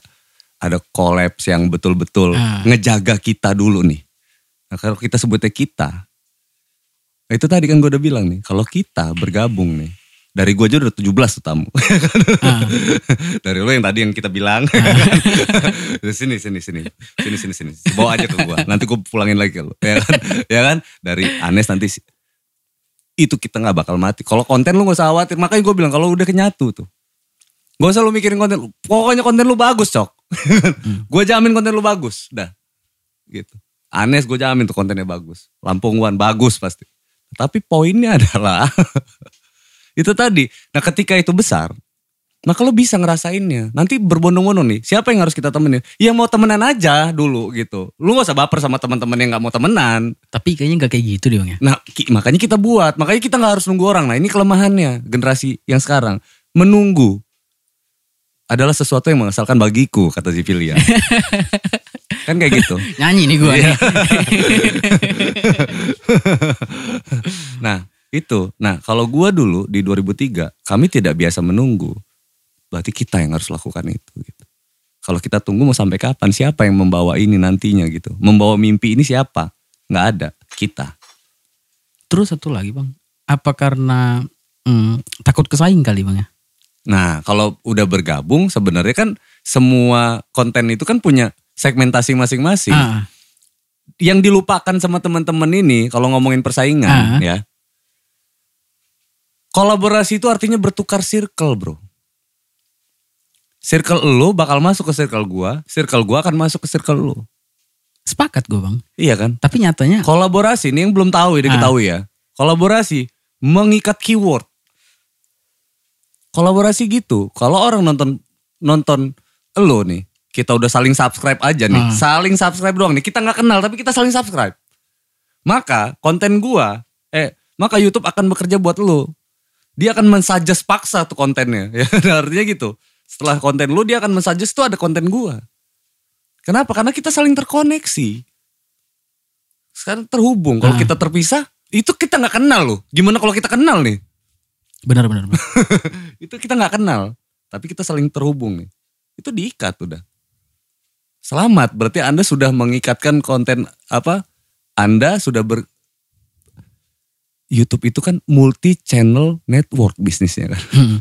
Speaker 1: ada kolaps yang betul-betul
Speaker 2: Ah.
Speaker 1: ngejaga kita dulu nih. Nah kalau kita sebutnya kita, nah itu tadi kan gue udah bilang nih, kalau kita bergabung nih, dari gue aja udah 17 tuh tamu.
Speaker 2: Ah.
Speaker 1: dari lo yang tadi yang kita bilang. sini, sini, sini. Sini, sini, sini. Bawa aja ke gue. Nanti gue pulangin lagi ke lo. Ya kan? ya kan? Dari Anes nanti itu kita nggak bakal mati. Kalau konten lu gak usah khawatir. Makanya gue bilang kalau udah kenyatu tuh. Gak usah lu mikirin konten. Pokoknya konten lu bagus cok. gue jamin konten lu bagus. Dah. Gitu. Anes gue jamin tuh kontennya bagus. Lampung One bagus pasti. Tapi poinnya adalah itu tadi. Nah ketika itu besar, maka lo bisa ngerasainnya. Nanti berbondong-bondong nih, siapa yang harus kita temenin? Yang mau temenan aja dulu gitu. Lu gak usah baper sama teman-teman yang gak mau temenan.
Speaker 2: tapi kayaknya nggak kayak gitu deh bang ya
Speaker 1: Nah ki- makanya kita buat, makanya kita gak harus nunggu orang. Nah ini kelemahannya generasi yang sekarang. Menunggu. Adalah sesuatu yang mengesalkan bagiku kata Zivilia. kan kayak gitu.
Speaker 2: Nyanyi nih gue nih.
Speaker 1: Nah itu, nah kalau gua dulu di 2003 kami tidak biasa menunggu, berarti kita yang harus lakukan itu. Gitu. Kalau kita tunggu mau sampai kapan? Siapa yang membawa ini nantinya gitu? Membawa mimpi ini siapa? Nggak ada, kita.
Speaker 2: Terus satu lagi bang, apa karena hmm, takut kesaing kali bang ya?
Speaker 1: Nah kalau udah bergabung sebenarnya kan semua konten itu kan punya segmentasi masing-masing.
Speaker 2: Ah,
Speaker 1: Yang dilupakan sama teman-teman ini kalau ngomongin persaingan
Speaker 2: Ah.
Speaker 1: ya. Kolaborasi itu artinya bertukar circle bro. Circle lo bakal masuk ke circle gua, circle gua akan masuk ke circle lo.
Speaker 2: sepakat gue bang.
Speaker 1: Iya kan?
Speaker 2: Tapi nyatanya
Speaker 1: Kolaborasi ini yang belum tahu ya diketahui ya. Kolaborasi mengikat keyword. Kolaborasi gitu. Kalau orang nonton nonton lo nih, kita udah saling subscribe aja nih,
Speaker 2: Hmm.
Speaker 1: saling subscribe doang nih. Kita nggak kenal tapi kita saling subscribe. Maka konten gua, eh maka YouTube akan bekerja buat lo. Dia akan mensuggest paksa tuh kontennya. Ya artinya gitu. Setelah konten lu dia akan mensuggest tuh ada konten gua. Kenapa? Karena kita saling terkoneksi sekarang terhubung. Kalau
Speaker 2: Ah.
Speaker 1: kita terpisah, itu kita nggak kenal loh. Gimana kalau kita kenal nih?
Speaker 2: Benar-benar. Bang.
Speaker 1: Itu kita nggak kenal, tapi kita saling terhubung nih. Itu diikat udah. Selamat, berarti Anda sudah mengikatkan konten apa? Anda sudah ber YouTube itu kan multi channel network bisnisnya kan.
Speaker 2: Hmm.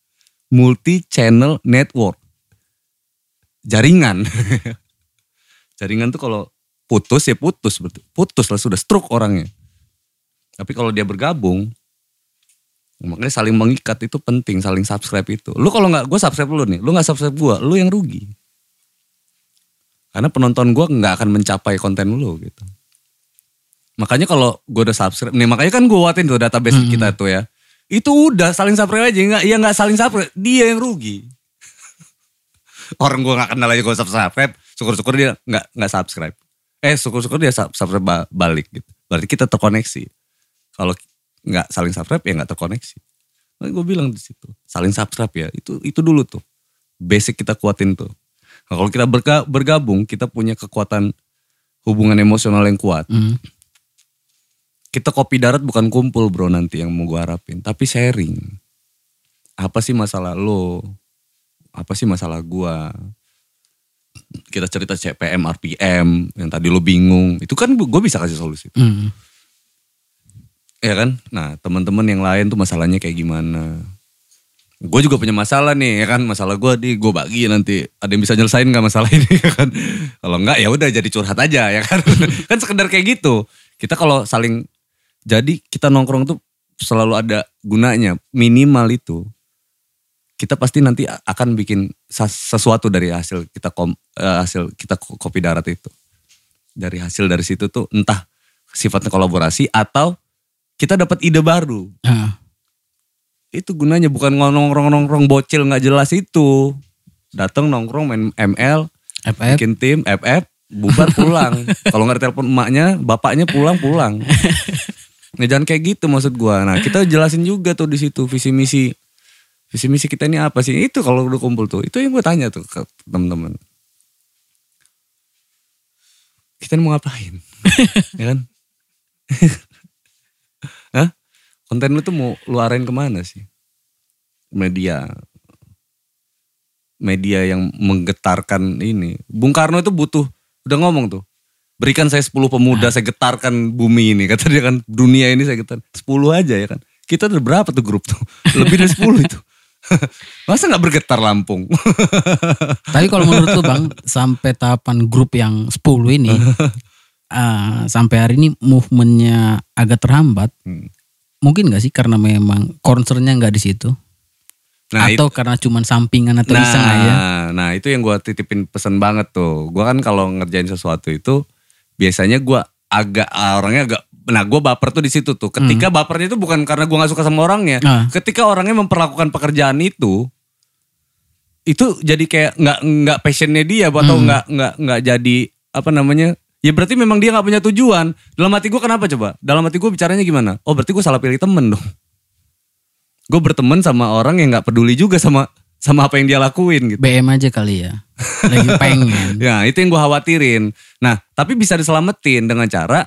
Speaker 1: multi channel network. Jaringan. Jaringan tuh kalau putus ya putus berarti. Putus lah sudah stroke orangnya. Tapi kalau dia bergabung makanya saling mengikat itu penting, saling subscribe itu. Lu kalau nggak gue subscribe lu nih, lu nggak subscribe gue, lu yang rugi. Karena penonton gue nggak akan mencapai konten lu gitu. Makanya kalau gue udah subscribe, nih makanya kan gue watin tuh database
Speaker 2: Hmm.
Speaker 1: kita tuh ya. Itu udah saling subscribe aja, nggak, ya nggak saling subscribe, dia yang rugi. Orang gue nggak kenal aja gue subscribe, syukur-syukur dia nggak nggak subscribe. Eh syukur-syukur dia sub- subscribe ba- balik gitu. Berarti kita terkoneksi. Kalau nggak saling subscribe ya nggak terkoneksi. Makanya gue bilang di situ, saling subscribe ya, itu itu dulu tuh. Basic kita kuatin tuh. Nah, kalau kita berga- bergabung, kita punya kekuatan hubungan emosional yang kuat
Speaker 2: Hmm.
Speaker 1: kita kopi darat bukan kumpul bro nanti yang mau gue harapin. Tapi sharing. Apa sih masalah lo? Apa sih masalah gua? Kita cerita CPM, RPM, yang tadi lo bingung. Itu kan gue bisa kasih solusi.
Speaker 2: Hmm.
Speaker 1: Ya kan? Nah teman-teman yang lain tuh masalahnya kayak gimana. Gue juga punya masalah nih ya kan. Masalah gue di gue bagi nanti. Ada yang bisa nyelesain gak masalah ini ya kan. Kalau enggak ya udah jadi curhat aja ya kan. kan sekedar kayak gitu. Kita kalau saling jadi kita nongkrong tuh selalu ada gunanya. Minimal itu. Kita pasti nanti akan bikin sesuatu dari hasil kita kom, eh, hasil kita ko- kopi darat itu. Dari hasil dari situ tuh entah sifatnya kolaborasi atau kita dapat ide baru.
Speaker 2: Ah.
Speaker 1: Itu gunanya bukan nongkrong-nongkrong bocil nggak jelas itu. Datang nongkrong main ML,
Speaker 2: FF.
Speaker 1: bikin tim, FF, bubar pulang. Kalau nggak telepon emaknya, bapaknya pulang pulang. Nah, jangan kayak gitu maksud gua. Nah, kita jelasin juga tuh di situ visi misi visi misi kita ini apa sih? Itu kalau udah kumpul tuh. Itu yang gue tanya tuh ke teman-teman. Kita mau ngapain? ya kan? Konten lu tuh mau lu arahin ke mana sih? Media. Media yang menggetarkan ini. Bung Karno itu butuh, udah ngomong tuh. Berikan saya 10 pemuda, saya getarkan bumi ini. Kata dia kan, dunia ini saya getar. 10 aja ya kan. Kita udah berapa tuh grup tuh? Lebih dari 10 itu. Masa gak bergetar Lampung?
Speaker 2: Tapi kalau menurut lu bang, sampai tahapan grup yang 10 ini, ah, sampai hari ini movementnya agak terhambat.
Speaker 1: Hmm.
Speaker 2: Mungkin gak sih karena memang concernnya nggak di situ?
Speaker 1: Nah,
Speaker 2: atau karena cuman sampingan atau iseng aja?
Speaker 1: Nah itu yang gue titipin pesen banget tuh. Gue kan kalau ngerjain sesuatu itu biasanya gue agak ah, orangnya agak. Nah gue baper tuh di situ tuh. Ketika bapernya itu bukan karena gue nggak suka sama orangnya.
Speaker 2: Ah.
Speaker 1: Ketika orangnya memperlakukan pekerjaan itu, itu jadi kayak nggak nggak passionnya dia atau
Speaker 2: Hmm.
Speaker 1: nggak nggak nggak jadi apa namanya? Ya berarti memang dia nggak punya tujuan. Dalam hati gue kenapa coba? Dalam hati gue bicaranya gimana? Oh berarti gue salah pilih temen dong. Gue berteman sama orang yang nggak peduli juga sama sama apa yang dia lakuin gitu.
Speaker 2: BM aja kali ya. Lagi pengen.
Speaker 1: Ya itu yang gue khawatirin. Nah tapi bisa diselamatin dengan cara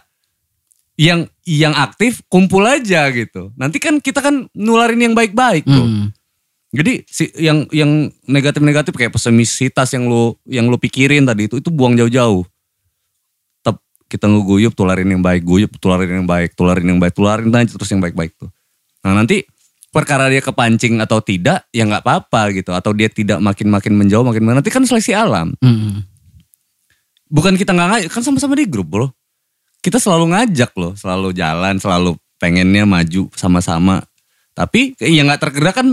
Speaker 1: yang yang aktif kumpul aja gitu. Nanti kan kita kan nularin yang baik-baik tuh.
Speaker 2: Hmm.
Speaker 1: Jadi si yang yang negatif-negatif kayak pesimisitas yang lu yang lu pikirin tadi itu itu buang jauh-jauh. Kita ngeguyup tularin yang baik, guyup tularin yang baik, tularin yang baik, tularin aja terus yang baik-baik tuh. Nah nanti perkara dia kepancing atau tidak ya nggak apa-apa gitu atau dia tidak makin-makin menjauh makin nanti kan seleksi alam.
Speaker 2: Hmm.
Speaker 1: Bukan kita nggak ngajak kan sama-sama di grup loh. Kita selalu ngajak loh, selalu jalan, selalu pengennya maju sama-sama. Tapi ya nggak tergerak kan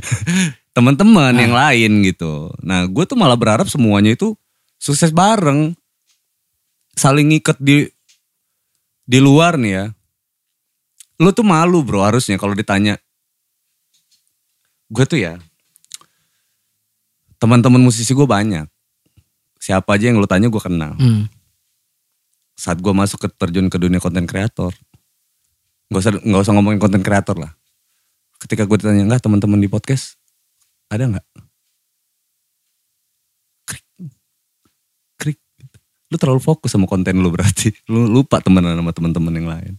Speaker 1: teman-teman yang lain gitu. Nah gue tuh malah berharap semuanya itu sukses bareng, saling ngikat di di luar nih ya. Lu tuh malu bro harusnya kalau ditanya. Gue tuh ya teman-teman musisi gue banyak. Siapa aja yang lu tanya gue kenal
Speaker 2: Hmm.
Speaker 1: saat gue masuk ke terjun ke dunia konten kreator nggak usah nggak usah ngomongin konten kreator lah ketika gue ditanya nggak teman-teman di podcast ada nggak lu terlalu fokus sama konten lu berarti. Lu lupa temenan sama teman-teman yang lain.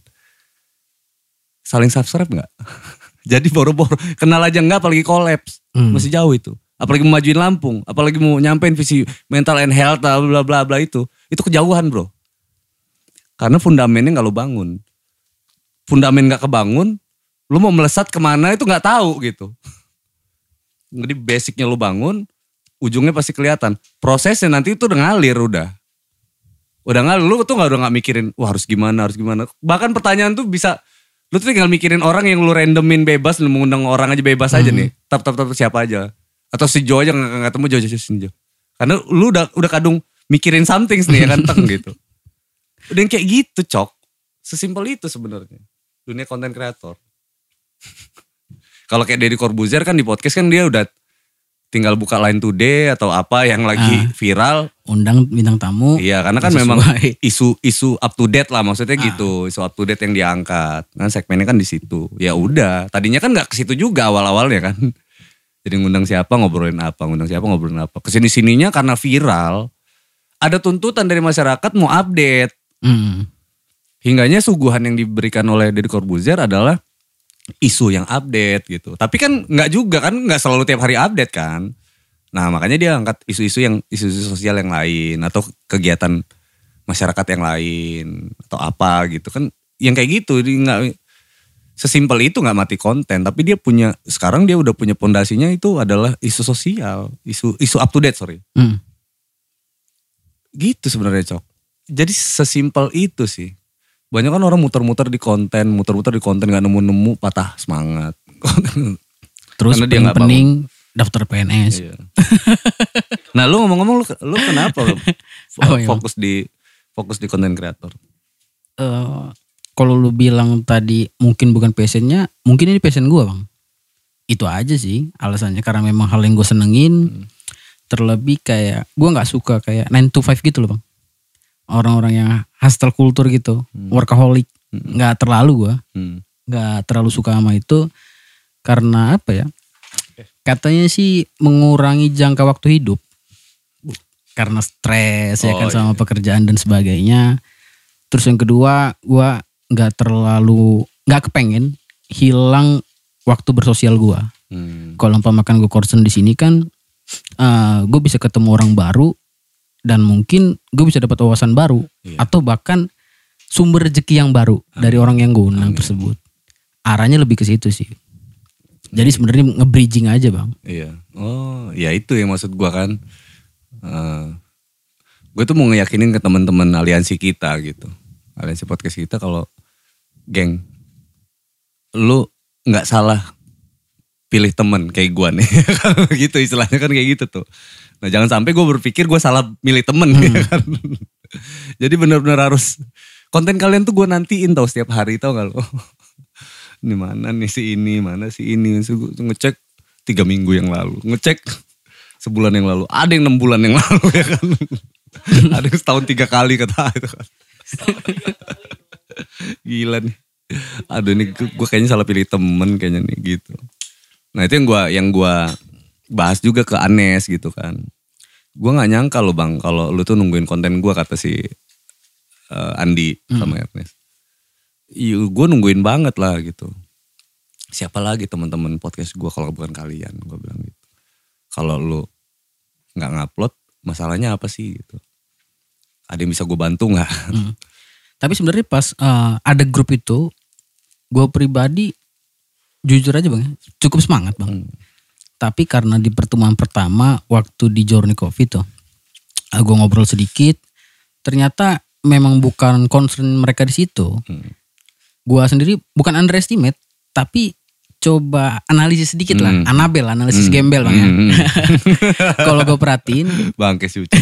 Speaker 1: Saling subscribe nggak? Jadi boro-boro. Kenal aja nggak apalagi kolaps.
Speaker 2: Hmm.
Speaker 1: masih jauh itu. Apalagi mau majuin Lampung. Apalagi mau nyampein visi mental and health bla bla bla bla itu. Itu kejauhan bro. Karena fundamennya nggak lu bangun. Fundamen nggak kebangun lu mau melesat ke mana itu nggak tahu gitu. Jadi basicnya lu bangun ujungnya pasti kelihatan. Prosesnya nanti itu udah ngalir udah udah ngalir lu tuh nggak udah nggak mikirin wah harus gimana harus gimana. Bahkan pertanyaan tuh bisa lu tuh tinggal mikirin orang yang lu randomin bebas lu mengundang orang aja bebas aja nih. Tap tap tap siapa aja. Atau si Jo aja nggak nggak ketemu Jo Jo Jo, Jo karena lu udah udah kadung mikirin something nih ya kan? Teng gitu. Udah yang kayak gitu cok. Sesimpel itu sebenarnya. Dunia konten kreator. Kalau kayak Deddy Corbuzier kan di podcast kan dia udah tinggal buka line today atau apa yang lagi viral.
Speaker 2: Undang bintang tamu.
Speaker 1: Iya karena kan
Speaker 2: Sesuai.
Speaker 1: memang isu-isu up to date lah maksudnya gitu. Isu up to date yang diangkat. Kan segmennya kan di situ. Ya udah tadinya kan nggak ke situ juga awal-awalnya kan. Jadi ngundang siapa ngobrolin apa ngundang siapa ngobrolin apa. Ke sini sininya karena viral ada tuntutan dari masyarakat mau update.
Speaker 2: Hmm.
Speaker 1: hingganya suguhan yang diberikan oleh Deddy Corbuzier adalah isu yang update gitu. Tapi kan nggak juga kan nggak selalu tiap hari update kan. Nah makanya dia angkat isu-isu yang isu-isu sosial yang lain atau kegiatan masyarakat yang lain atau apa gitu. Kan yang kayak gitu dia nggak sesimpel itu nggak mati konten. Tapi dia punya sekarang dia udah punya pondasinya itu adalah isu sosial. Isu isu up to date sorry.
Speaker 2: Hmm.
Speaker 1: gitu sebenarnya cok. Jadi sesimpel itu sih banyak kan orang muter-muter di konten muter-muter di konten nggak nemu-nemu patah semangat
Speaker 2: Terus
Speaker 1: Karena dia nggak
Speaker 2: pening daftar PNS.
Speaker 1: Iya. nah lu ngomong-ngomong lu, lu kenapa lu fo- fokus di fokus di konten kreator
Speaker 2: Eh, kalau lu bilang tadi mungkin bukan passionnya, mungkin ini passion gue bang. Itu aja sih alasannya karena memang hal yang gue senengin. Terlebih kayak gue nggak suka kayak 9 to 5 gitu loh bang. Orang-orang yang hustle kultur gitu, workaholic, nggak terlalu gue,
Speaker 1: hmm.
Speaker 2: nggak terlalu suka sama itu karena apa ya? Katanya sih mengurangi jangka waktu hidup karena stres ya
Speaker 1: Oh,
Speaker 2: kan
Speaker 1: iya.
Speaker 2: sama pekerjaan dan sebagainya. Terus yang kedua, gua nggak terlalu nggak kepengen hilang waktu bersosial gua.
Speaker 1: Hmm.
Speaker 2: Kalau umpama makan gue concern di sini kan, gue bisa ketemu orang baru dan mungkin gue bisa dapat wawasan baru
Speaker 1: Iya.
Speaker 2: atau bahkan sumber rezeki yang baru dari orang yang gue undang tersebut. Arahnya lebih ke situ sih. Jadi sebenarnya nge-bridging aja bang.
Speaker 1: Iya. Oh, ya itu yang maksud gua kan. gue tuh mau ngeyakinin ke teman-teman aliansi kita gitu. Aliansi podcast kita kalau geng lu nggak salah pilih temen kayak gua nih gitu istilahnya kan kayak gitu tuh nah jangan sampai gue berpikir gue salah milih temen. Ya kan jadi benar-benar harus konten kalian tuh gue nantiin tau setiap hari tau gak lo? Ini mana nih si ini mana si ini? Tuh ngecek tiga minggu yang lalu ngecek sebulan yang lalu ada yang enam bulan yang lalu ya kan? Ada yang setahun tiga kali kata itu kan. Gila nih. Aduh ini gue kayaknya salah pilih temen kayaknya nih gitu. Nah itu yang gue yang gua bahas juga ke Anes gitu kan. Gue nggak nyangka lo bang kalau lu tuh nungguin konten gue kata si eh, Andi sama Ernest. Iya, gue nungguin banget lah gitu. Siapa lagi teman-teman podcast gue kalau bukan kalian, gue bilang gitu. Kalau lu nggak ngupload, masalahnya apa sih gitu? Ada yang bisa gue bantu nggak?
Speaker 2: Hmm. Tapi sebenarnya pas eh, ada grup itu, gue pribadi jujur aja bang, ya, cukup semangat bang.
Speaker 1: Hmm.
Speaker 2: Tapi karena di pertemuan pertama waktu di Journey Coffee tuh, gue ngobrol sedikit, ternyata memang bukan concern mereka di situ.
Speaker 1: Hmm.
Speaker 2: Gua sendiri bukan underestimate, tapi coba analisis sedikit lah,
Speaker 1: Hmm.
Speaker 2: Anabel, analisis
Speaker 1: Hmm.
Speaker 2: gembel bang ya.
Speaker 1: Hmm.
Speaker 2: Kalau gue perhatiin,
Speaker 1: Uci.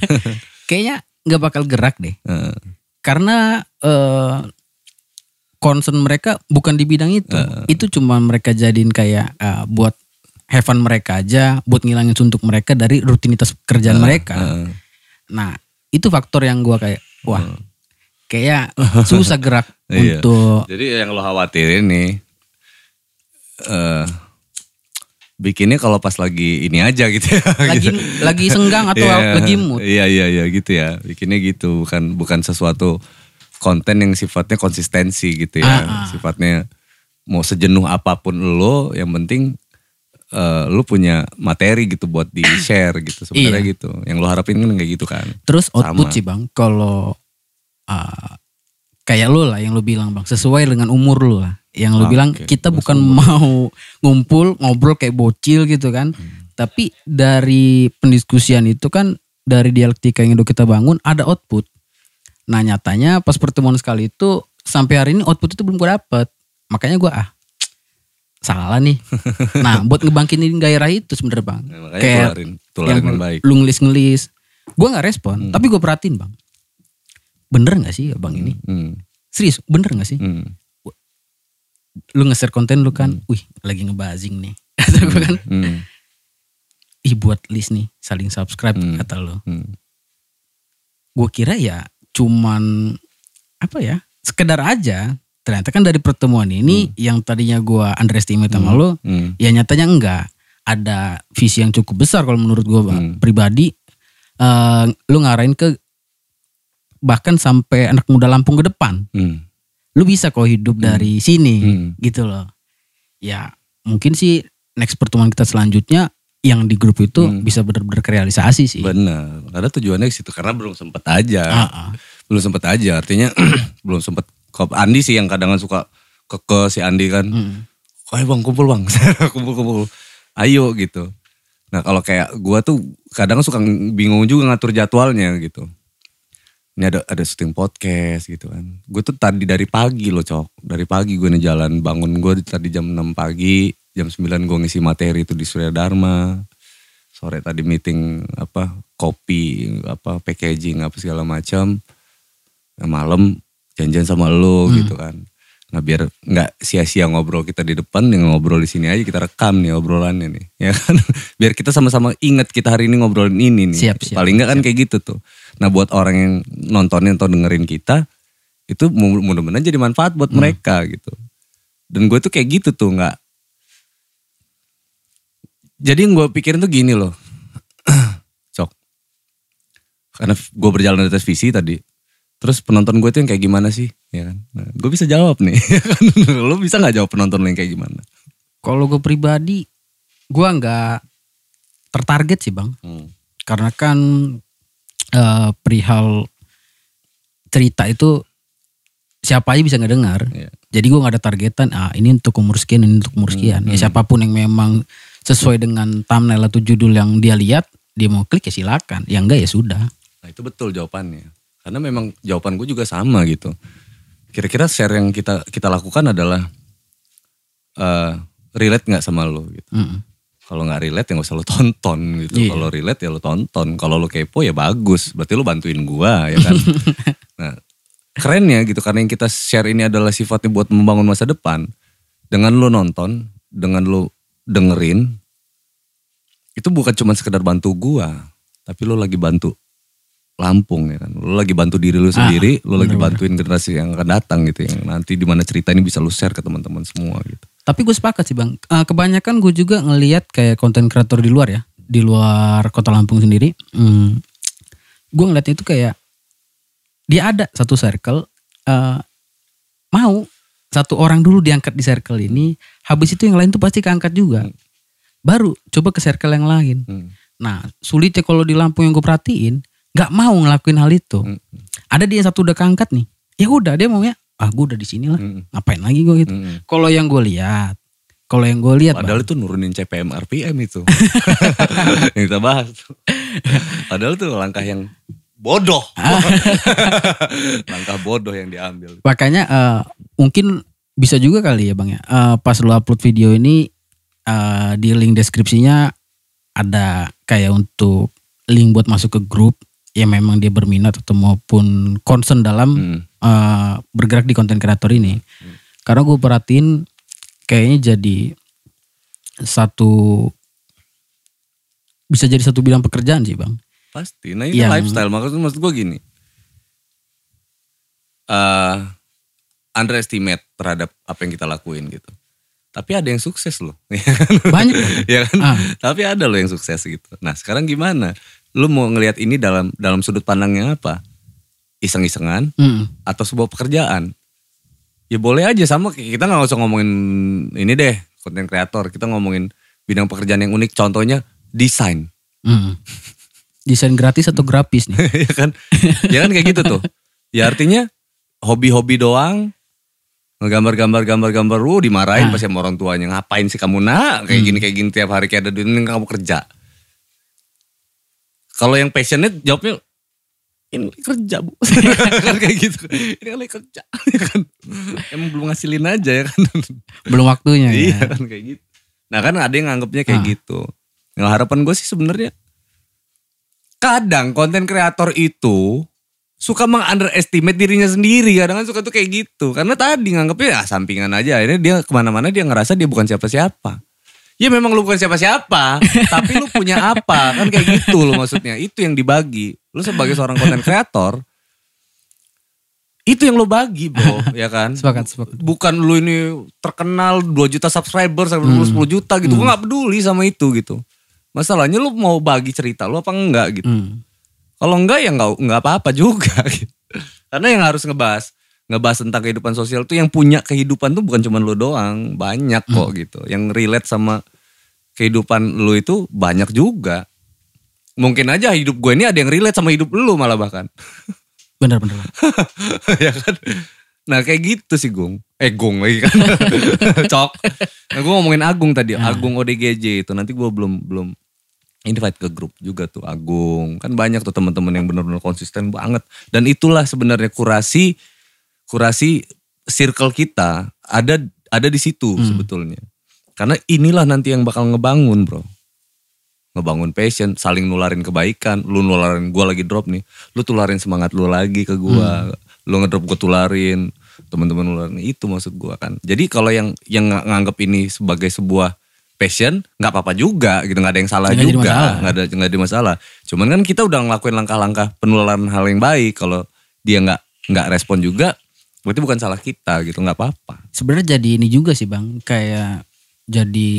Speaker 2: kayaknya nggak bakal gerak deh.
Speaker 1: Heeh.
Speaker 2: karena eh, concern mereka bukan di bidang itu.
Speaker 1: Heeh.
Speaker 2: Itu cuma mereka jadiin kayak eh, buat have fun mereka aja, buat ngilangin suntuk mereka dari rutinitas kerjaan mereka.
Speaker 1: Heeh.
Speaker 2: Nah, itu faktor yang gua kayak wah, kayak susah gerak
Speaker 1: Iya.
Speaker 2: untuk
Speaker 1: Jadi yang lo khawatirin nih, eh bikinnya kalau pas lagi ini aja gitu ya.
Speaker 2: lagi
Speaker 1: gitu.
Speaker 2: lagi senggang atau
Speaker 1: Iya,
Speaker 2: lagi mood.
Speaker 1: Iya iya iya gitu ya. Bikinnya gitu, bukan bukan sesuatu konten yang sifatnya konsistensi gitu ya.
Speaker 2: Ah, ah.
Speaker 1: Sifatnya mau sejenuh apa pun lo, yang penting eh lo punya materi gitu buat di share gitu sebenarnya
Speaker 2: Iya.
Speaker 1: gitu. Yang lo harapin kan kayak gitu kan.
Speaker 2: Terus output
Speaker 1: Sama.
Speaker 2: sih bang, kalau uh, kayak lu lah yang lu bilang bang, sesuai dengan umur lu lah. Yang lu
Speaker 1: Oke,
Speaker 2: bilang kita
Speaker 1: bahas
Speaker 2: bukan
Speaker 1: umur.
Speaker 2: mau ngumpul ngobrol kayak bocil gitu kan,
Speaker 1: Hmm.
Speaker 2: tapi dari pendiskusian itu kan dari dialektika yang udah kita bangun ada output. Nah nyatanya pas pertemuan sekali itu sampai hari ini output itu belum gue dapet. Makanya gue ah salah nih. nah buat ngebangkitin gairah itu sebenernya bang.
Speaker 1: Ya, makanya
Speaker 2: Kayak
Speaker 1: tularin, tularin yang baik.
Speaker 2: lu ngelis-ngelis. Gue gak respon,
Speaker 1: Hmm.
Speaker 2: tapi gue perhatiin bang. Bener gak sih bang ini?
Speaker 1: Hmm,
Speaker 2: Serius, bener gak sih?
Speaker 1: hmm,
Speaker 2: Lu nge-share konten lu kan, wih lagi ngebazing nih. Kata gue kan,
Speaker 1: hmm,
Speaker 2: ih buat list nih, saling subscribe
Speaker 1: Hmm.
Speaker 2: kata lu.
Speaker 1: hmm.
Speaker 2: Gue kira ya cuman, apa ya, sekedar aja. Ternyata kan dari pertemuan ini, yang tadinya gue underestimate sama lu,
Speaker 1: Hmm.
Speaker 2: ya nyatanya enggak. Ada visi yang cukup besar kalau menurut gue.
Speaker 1: Hmm.
Speaker 2: pribadi. eh, lu ngarahin ke bahkan sampai anak muda Lampung ke depan.
Speaker 1: Hmm.
Speaker 2: Lu bisa kok hidup dari sini
Speaker 1: Hmm.
Speaker 2: gitu loh. Ya mungkin sih next pertemuan kita selanjutnya yang di grup itu
Speaker 1: Hmm.
Speaker 2: bisa benar-benar realisasi sih.
Speaker 1: Benar. Karena tujuannya ke situ karena belum sempet aja.
Speaker 2: Ah, ah.
Speaker 1: Belum sempet aja. Artinya belum sempet. Kok Andi sih yang kadang suka ke, ke si Andi kan.
Speaker 2: Hmm.
Speaker 1: Ayo bang kumpul bang. Kumpul-kumpul. Ayo gitu. Nah kalau kayak gua tuh kadang suka bingung juga ngatur jadwalnya gitu. Ini ada ada syuting podcast gitu kan. Gue tuh tadi dari pagi loh cok. Dari pagi gue nih jalan bangun gue tadi jam 6 pagi. Jam 9 gue ngisi materi itu di Surya Dharma. Sore tadi meeting apa kopi apa packaging apa segala macam. Nah, malam janjian sama lo
Speaker 2: Hmm.
Speaker 1: gitu kan. Nah biar nggak sia-sia ngobrol kita di depan, yang ngobrol di sini aja kita rekam nih obrolannya nih, ya kan? Biar kita sama-sama ingat kita hari ini ngobrolin ini nih.
Speaker 2: Siap, siap,
Speaker 1: Paling nggak kan kayak gitu tuh. Nah buat orang yang nontonin atau dengerin kita, itu mu- mudah-mudahan jadi manfaat buat
Speaker 2: Hmm.
Speaker 1: mereka gitu. Dan gue tuh kayak gitu tuh nggak. Jadi yang gue pikirin tuh gini loh, cok. Karena gue berjalan di atas visi tadi. Terus penonton gue tuh yang kayak gimana sih? Ya kan? Nah, gue bisa jawab nih. Lo bisa nggak jawab penonton lo yang kayak gimana?
Speaker 2: Kalau gue pribadi, gue nggak tertarget sih bang.
Speaker 1: Hmm.
Speaker 2: Karena kan eh, perihal cerita itu siapa aja bisa ngedengar.
Speaker 1: Iya.
Speaker 2: Jadi gue gak ada targetan, ah ini untuk umur sekian, ini untuk umur sekian.
Speaker 1: Hmm,
Speaker 2: Ya siapa pun yang memang sesuai dengan thumbnail atau judul yang dia lihat, dia mau klik ya silakan. Ya enggak ya sudah.
Speaker 1: Nah itu betul jawabannya. Karena memang jawaban gue juga sama gitu. Kira-kira share yang kita kita lakukan adalah eh relate nggak sama lo gitu.
Speaker 2: Mm.
Speaker 1: Kalau nggak relate ya nggak usah lo tonton gitu.
Speaker 2: Iya.
Speaker 1: Kalau relate ya lo tonton. Kalau lo kepo ya bagus. Berarti lo bantuin gua ya kan. nah keren ya gitu karena yang kita share ini adalah sifatnya buat membangun masa depan. Dengan lo nonton, dengan lo dengerin, itu bukan cuma sekedar bantu gua, tapi lo lagi bantu Lampung ya kan. Lo lagi bantu diri lo sendiri, lo lagi
Speaker 2: bener-bener.
Speaker 1: bantuin generasi yang akan datang gitu yang nanti di mana cerita ini bisa lo share ke teman-teman semua gitu.
Speaker 2: Tapi gue sepakat sih bang. Eh, kebanyakan gue juga ngelihat kayak konten kreator di luar ya, di luar kota Lampung sendiri. Hmm, gue ngeliatnya itu kayak dia ada satu circle eh, mau satu orang dulu diangkat di circle ini, habis itu yang lain tuh pasti keangkat juga. Baru coba ke circle yang lain.
Speaker 1: Hmm.
Speaker 2: Nah sulitnya kalau di Lampung yang gue perhatiin, nggak mau ngelakuin hal itu.
Speaker 1: Hmm.
Speaker 2: Ada dia satu udah keangkat nih, ya udah dia maunya, ah gue udah di sini lah,
Speaker 1: Hmm.
Speaker 2: ngapain lagi gue gitu.
Speaker 1: Hmm.
Speaker 2: Kalau yang gue lihat, kalau yang gue lihat,
Speaker 1: Padahal
Speaker 2: Bang,
Speaker 1: itu nurunin CPM RPM itu. yang kita bahas. Padahal itu langkah yang bodoh. langkah bodoh yang diambil.
Speaker 2: makanya eh, mungkin bisa juga kali ya bang ya. Eh, pas lu upload video ini eh, di link deskripsinya ada kayak untuk link buat masuk ke grup yang memang dia berminat atau maupun concern dalam
Speaker 1: Hmm.
Speaker 2: eh, bergerak di konten kreator ini. Karena gue perhatiin kayaknya jadi satu bisa jadi satu bidang pekerjaan sih bang.
Speaker 1: Pasti. Nah itu
Speaker 2: Yang-
Speaker 1: lifestyle. Maksud, maksud gue gini. eh underestimate terhadap apa yang kita lakuin gitu. Tapi ada yang sukses loh.
Speaker 2: Banyak. Bang.
Speaker 1: ya kan?
Speaker 2: Ah.
Speaker 1: Tapi ada loh yang sukses gitu. Nah sekarang gimana? Lu mau ngelihat ini dalam dalam sudut pandangnya apa? Iseng-isengan
Speaker 2: Mm.
Speaker 1: atau sebuah pekerjaan? Ya boleh aja sama kita nggak usah ngomongin ini deh konten kreator. Kita ngomongin bidang pekerjaan yang unik. Contohnya desain.
Speaker 2: Mm. Desain gratis atau grafis nih?
Speaker 1: ya kan? Ya kan kayak gitu tuh. Ya artinya hobi-hobi doang ngegambar-gambar gambar-gambar lu dimarahin
Speaker 2: Ah.
Speaker 1: pasti sama orang tuanya ngapain sih kamu nak kayak gini kayak gini tiap hari kayak ada duit kamu kerja kalau yang passionate jawabnya ini kerja bu. Kan kayak gitu. Ini lagi kerja. Ya kan? Emang belum ngasilin aja ya kan?
Speaker 2: Belum waktunya
Speaker 1: iya
Speaker 2: ya.
Speaker 1: kan kayak gitu. Nah kan ada yang nganggapnya kayak
Speaker 2: Ah.
Speaker 1: gitu. Nah harapan gue sih sebenarnya kadang konten kreator itu suka meng-underestimate dirinya sendiri. Kadang kan suka tuh kayak gitu. Karena tadi nganggapnya ah sampingan aja. Akhirnya dia ke mana-mana dia ngerasa dia bukan siapa-siapa ya memang lu bukan siapa-siapa tapi lu punya apa? Kan kayak gitu loh maksudnya. Itu yang dibagi. Lu sebagai seorang konten kreator itu yang lu bagi bro ya kan?
Speaker 2: Sepakat, sepakat.
Speaker 1: bukan lu ini terkenal 2 juta subscriber sampai lu 10 juta gitu. Gue nggak peduli sama itu gitu. Masalahnya lu mau bagi cerita lu apa enggak gitu.
Speaker 2: Hmm.
Speaker 1: kalau enggak ya enggak enggak apa-apa juga gitu. karena yang harus ngebahas ngebahas tentang kehidupan sosial tuh yang punya kehidupan tuh bukan cuma lu doang banyak kok gitu. Yang relate sama kehidupan lu itu banyak juga. Mungkin aja hidup gue ini ada yang relate sama hidup lu malah bahkan.
Speaker 2: Bener bener.
Speaker 1: ya kan? Nah kayak gitu sih Gung. Eh Gung lagi kan. Cok. Nah, gue ngomongin Agung tadi Agung ODGJ itu. Nanti gue belum belum invite ke grup juga tuh Agung. Kan banyak tuh teman-teman yang benar-benar konsisten banget. Dan itulah sebenarnya kurasi kurasi circle kita ada ada di situ sebetulnya. Karena inilah nanti yang bakal ngebangun bro. Ngebangun passion, saling nularin kebaikan, lu nularin gua lagi drop nih, lu tularin semangat lu lagi ke gua, lu ngedrop gua tularin, teman-teman nularin itu maksud gua kan. Jadi kalau yang yang ng- nganggap ini sebagai sebuah passion, nggak apa-apa juga gitu, nggak ada yang salah
Speaker 2: jadi
Speaker 1: juga, nggak ada nggak ada masalah. Cuman kan kita udah ngelakuin langkah-langkah penularan hal yang baik, kalau dia nggak nggak respon juga, berarti bukan salah kita gitu, nggak apa-apa.
Speaker 2: Sebenarnya jadi ini juga sih bang, kayak jadi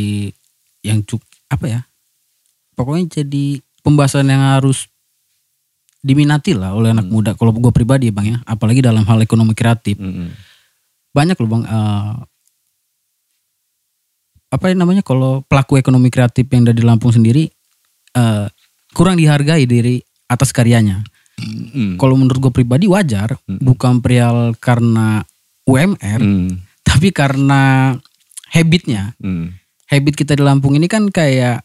Speaker 2: yang cuk apa ya? Pokoknya jadi pembahasan yang harus diminati lah oleh anak muda. Kalau gue pribadi ya bang ya, apalagi dalam hal ekonomi kreatif.
Speaker 1: Mm-mm.
Speaker 2: banyak loh bang eh, apa yang namanya kalau pelaku ekonomi kreatif yang ada di Lampung sendiri eh, kurang dihargai dari atas karyanya.
Speaker 1: Mm.
Speaker 2: Kalau menurut gue pribadi wajar, bukan perihal karena UMR,
Speaker 1: Mm.
Speaker 2: tapi karena habitnya.
Speaker 1: Mm.
Speaker 2: Habit kita di Lampung ini kan kayak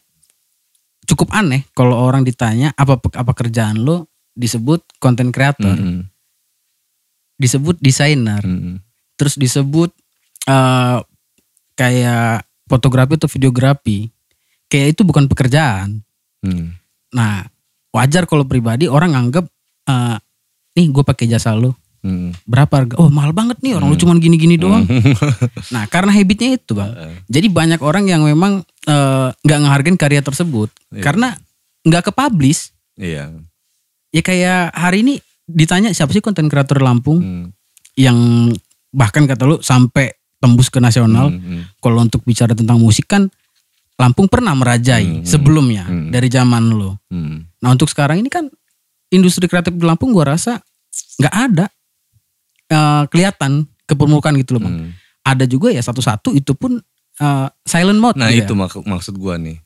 Speaker 2: cukup aneh kalau orang ditanya apa apa kerjaan lo disebut konten kreator,
Speaker 1: Mm.
Speaker 2: disebut desainer,
Speaker 1: Mm.
Speaker 2: terus disebut eh kayak fotografi atau videografi kayak itu bukan pekerjaan
Speaker 1: Mm.
Speaker 2: nah wajar kalau pribadi orang anggap eh nih gue pakai jasa lo
Speaker 1: Mm.
Speaker 2: berapa harga oh mahal banget nih orang lu cuman gini-gini doang nah karena habitnya itu bang jadi banyak orang yang memang eh, nggak ngehargain karya tersebut
Speaker 1: Iya.
Speaker 2: karena nggak ke publish
Speaker 1: Iya.
Speaker 2: ya kayak hari ini ditanya siapa sih konten kreator Lampung
Speaker 1: Mm.
Speaker 2: yang bahkan kata lu sampai tembus ke nasional.
Speaker 1: Hmm, hmm.
Speaker 2: Kalau untuk bicara tentang musik kan Lampung pernah merajai
Speaker 1: Hmm, hmm,
Speaker 2: sebelumnya
Speaker 1: hmm.
Speaker 2: dari zaman lo.
Speaker 1: Hmm.
Speaker 2: Nah untuk sekarang ini kan industri kreatif di Lampung gua rasa nggak ada eh, kelihatan kepermukaan gitu loh bang.
Speaker 1: Hmm.
Speaker 2: Ada juga ya satu-satu itu pun eh, silent mode.
Speaker 1: Nah
Speaker 2: gitu
Speaker 1: itu
Speaker 2: ya.
Speaker 1: mak- maksud gua nih.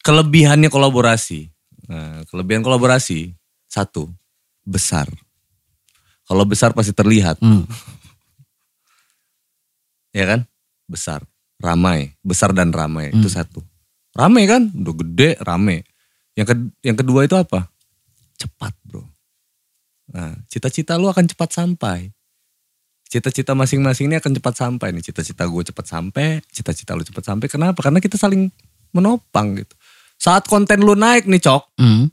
Speaker 1: Kelebihannya kolaborasi. Nah, kelebihan kolaborasi satu besar. Kalau besar pasti terlihat,
Speaker 2: Hmm.
Speaker 1: ya kan? Besar, ramai, besar dan ramai
Speaker 2: Hmm.
Speaker 1: itu satu. Ramai kan? Udah gede, ramai. Yang ke- yang kedua itu apa? Cepat, Bro. Nah, cita-cita lu akan cepat sampai. Cita-cita masing-masing ini akan cepat sampai nih. Cita-cita gue cepat sampai, cita-cita lu cepat sampai. Kenapa? Karena kita saling menopang gitu. Saat konten lu naik nih, Cok.
Speaker 2: Hmm.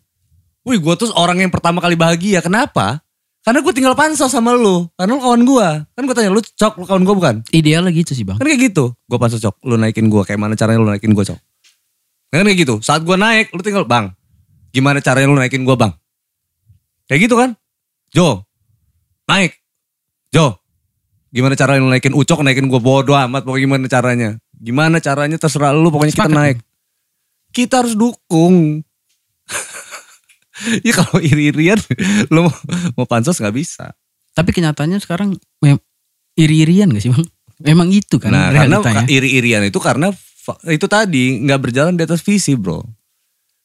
Speaker 1: Wih, gue tuh orang yang pertama kali bahagia. Kenapa? Karena gue tinggal pansos sama lu. Karena lu kawan gue. Kan gue tanya, lu Cok, lu kawan gue bukan?
Speaker 2: Idealnya gitu sih bang.
Speaker 1: Kan kayak gitu. Gue pansos Cok, lu naikin gue. Kayak mana caranya lu naikin gue Cok? Kan kayak gitu. Saat gue naik, lu tinggal, Bang, gimana caranya lu naikin gue Bang? Kayak gitu kan? Jo, naik. Jo, gimana caranya lu naikin Ucok, naikin gue bodo amat. Pokoknya gimana caranya. Gimana caranya terserah lu, pokoknya kita
Speaker 2: Sepakat,
Speaker 1: naik. Kita harus dukung. ya kalau iri-irian, lu mau, mau pansos nggak bisa.
Speaker 2: Tapi kenyataannya sekarang iri-irian gak sih bang? Memang itu kan
Speaker 1: Nah, karena
Speaker 2: realitanya.
Speaker 1: iri-irian itu karena itu tadi nggak berjalan di atas visi, bro.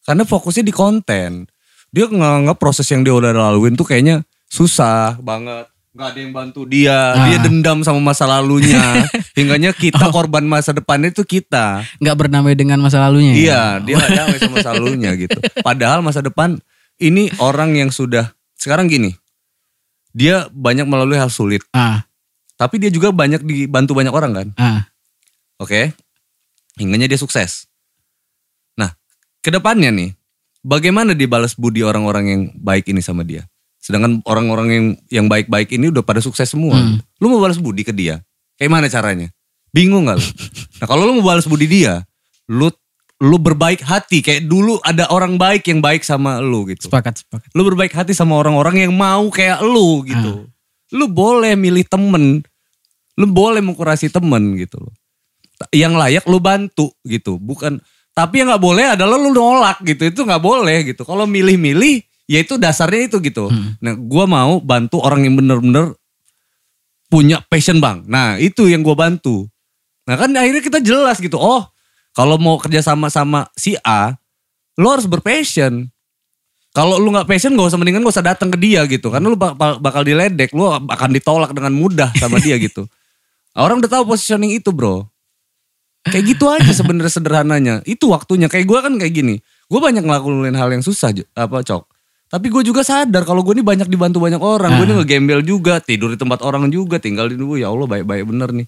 Speaker 1: Karena fokusnya di konten. Dia nganggap proses yang dia udah laluin tuh kayaknya susah banget. Gak ada yang bantu dia.
Speaker 2: Ah.
Speaker 1: Dia dendam sama masa lalunya. Hingganya kita korban masa depannya itu kita.
Speaker 2: Nggak bernamai dengan masa lalunya. ya?
Speaker 1: Iya, dia gak damai sama masa lalunya gitu. Padahal masa depan ini orang yang sudah sekarang gini. Dia banyak melalui hal sulit,
Speaker 2: Ah,
Speaker 1: tapi dia juga banyak dibantu banyak orang kan.
Speaker 2: ah.
Speaker 1: Oke. Hingganya dia sukses. Nah, ke depannya nih, bagaimana dia balas budi orang-orang yang baik ini sama dia? Sedangkan orang-orang yang yang baik-baik ini udah pada sukses semua.
Speaker 2: Hmm.
Speaker 1: Lu mau balas budi ke dia? Kayak mana caranya? Bingung gak lu? Nah kalau lu mau balas budi dia, lu lu berbaik hati kayak dulu ada orang baik yang baik sama lu gitu.
Speaker 2: Sepakat, sepakat.
Speaker 1: Lu berbaik hati sama orang-orang yang mau kayak lu gitu. Lu boleh milih temen. Lu boleh mengkurasi temen gitu loh. Yang layak lu bantu gitu. Bukan tapi yang nggak boleh adalah lu nolak gitu. Itu nggak boleh gitu. Kalau milih-milih ya itu dasarnya itu gitu.
Speaker 2: Hmm.
Speaker 1: Nah, gua mau bantu orang yang bener-bener punya passion, Bang. Nah, itu yang gua bantu. Nah, kan akhirnya kita jelas gitu. Oh, kalau mau kerja sama sama si A, lu harus berpassion. Kalau lu nggak passion gak usah mendingan gak usah datang ke dia gitu. Karena lu bakal, bakal diledek, lu akan ditolak dengan mudah sama dia gitu. Orang udah tahu positioning itu bro. Kayak gitu aja sebenarnya sederhananya. Itu waktunya. Kayak gue kan kayak gini. Gue banyak ngelakuin hal yang susah apa cok. Tapi gue juga sadar kalau gue ini banyak dibantu banyak orang. Gue ini ngegembel juga, tidur di tempat orang juga, tinggal di gue. Ya Allah baik-baik bener nih.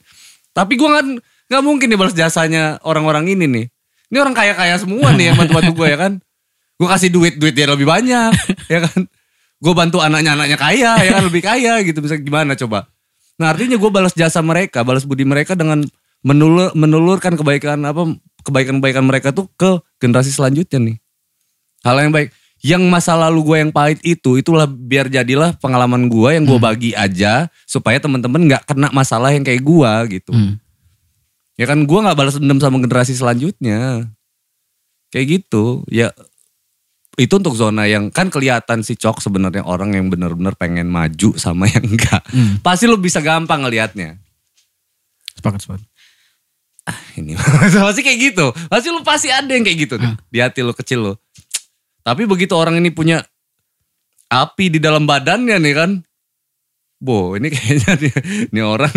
Speaker 1: Tapi gue nggak nggak mungkin nih balas jasanya orang-orang ini nih. Ini orang kaya-kaya semua nih yang bantu-bantu gue ya kan. Gue kasih duit duit dia lebih banyak, ya kan. Gue bantu anaknya anaknya kaya, ya kan lebih kaya gitu. Bisa gimana coba? Nah artinya gue balas jasa mereka, balas budi mereka dengan menulur, menulurkan kebaikan apa kebaikan-kebaikan mereka tuh ke generasi selanjutnya nih. Hal yang baik. Yang masa lalu gue yang pahit itu, itulah biar jadilah pengalaman gue yang gue bagi aja supaya teman-teman nggak kena masalah yang kayak gue gitu.
Speaker 2: Hmm.
Speaker 1: Ya kan gue nggak balas dendam sama generasi selanjutnya. Kayak gitu. Ya itu untuk zona yang kan kelihatan si Cok sebenarnya orang yang benar-benar pengen maju sama yang enggak.
Speaker 2: Hmm.
Speaker 1: Pasti lu bisa gampang ngelihatnya.
Speaker 2: Sepakat, sepakat.
Speaker 1: Ini pasti kayak gitu. Pasti lu pasti ada yang kayak gitu deh. Di hati lu kecil lu. Tapi begitu orang ini punya api di dalam badannya nih kan. Bo, ini kayaknya nih, ini orang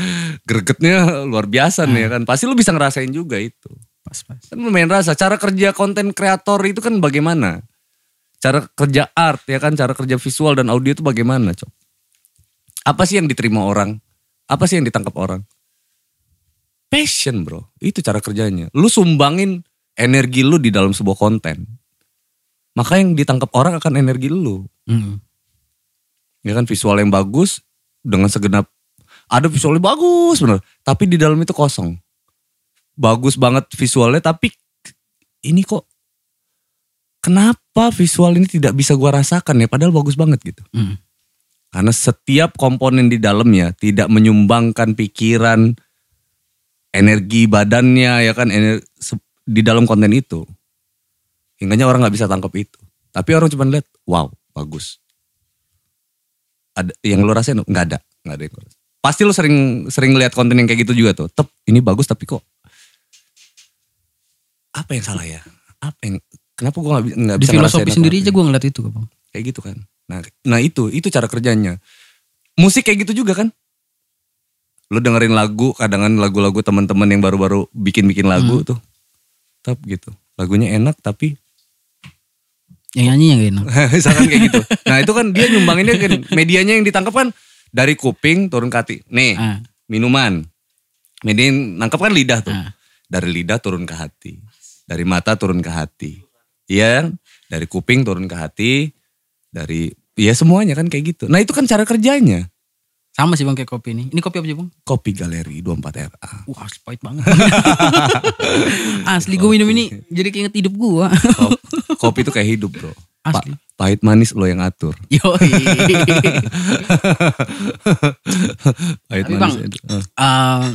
Speaker 1: gregetnya luar biasa nih kan. Pasti lu bisa ngerasain juga itu.
Speaker 2: Pas, pas.
Speaker 1: Kan main rasa. Cara kerja konten kreator itu kan bagaimana? Cara kerja art ya kan, cara kerja visual dan audio itu bagaimana, Cok? Apa sih yang diterima orang? Apa sih yang ditangkap orang? Passion, Bro. Itu cara kerjanya. Lu sumbangin energi lu di dalam sebuah konten. Maka yang ditangkap orang akan energi lu.
Speaker 2: Hmm.
Speaker 1: Ya kan visual yang bagus dengan segenap ada visualnya bagus bener, tapi di dalam itu kosong. Bagus banget visualnya tapi ini kok kenapa visual ini tidak bisa gua rasakan ya padahal bagus banget gitu.
Speaker 2: Hmm.
Speaker 1: Karena setiap komponen di dalamnya tidak menyumbangkan pikiran energi badannya ya kan ener- se- di dalam konten itu. Hingganya orang nggak bisa tangkap itu. Tapi orang cuma lihat, wow, bagus. Ada yang lu rasain nggak ada, nggak ada yang gua rasain. Pasti lu sering sering lihat konten yang kayak gitu juga tuh. Tep, ini bagus tapi kok apa yang salah ya? Apa yang kenapa gua nggak bi- nggak
Speaker 2: Di
Speaker 1: bisa
Speaker 2: filosofi sendiri aja gue ngeliat itu bang.
Speaker 1: kayak gitu kan. Nah, nah itu itu cara kerjanya. Musik kayak gitu juga kan. Lu dengerin lagu, kadang lagu-lagu teman-teman yang baru-baru bikin-bikin lagu tuh. Tetap gitu. Lagunya enak tapi
Speaker 2: Yang nyanyi yang enak.
Speaker 1: misalkan kayak gitu. Nah, itu kan dia nyumbanginnya kan medianya yang ditangkap kan dari kuping turun ke hati. Nih,
Speaker 2: Ah,
Speaker 1: minuman. Media yang nangkap kan lidah tuh.
Speaker 2: ah.
Speaker 1: Dari lidah turun ke hati. Dari mata turun ke hati. Iya, kan? dari kuping turun ke hati. Dari ya semuanya kan kayak gitu. Nah, itu kan cara kerjanya.
Speaker 2: Sama sih bang kayak kopi ini. Ini kopi apa sih bang?
Speaker 1: Kopi Galeri 24RA.
Speaker 2: Wah asli pahit banget. asli gue minum ini jadi keinget hidup gue.
Speaker 1: Kopi, itu kayak hidup, Bro. Pa-
Speaker 2: Asli.
Speaker 1: pahit manis lo yang atur.
Speaker 2: Yoi.
Speaker 1: Pahit
Speaker 2: Tapi,
Speaker 1: manis.
Speaker 2: Bang,
Speaker 1: Eh,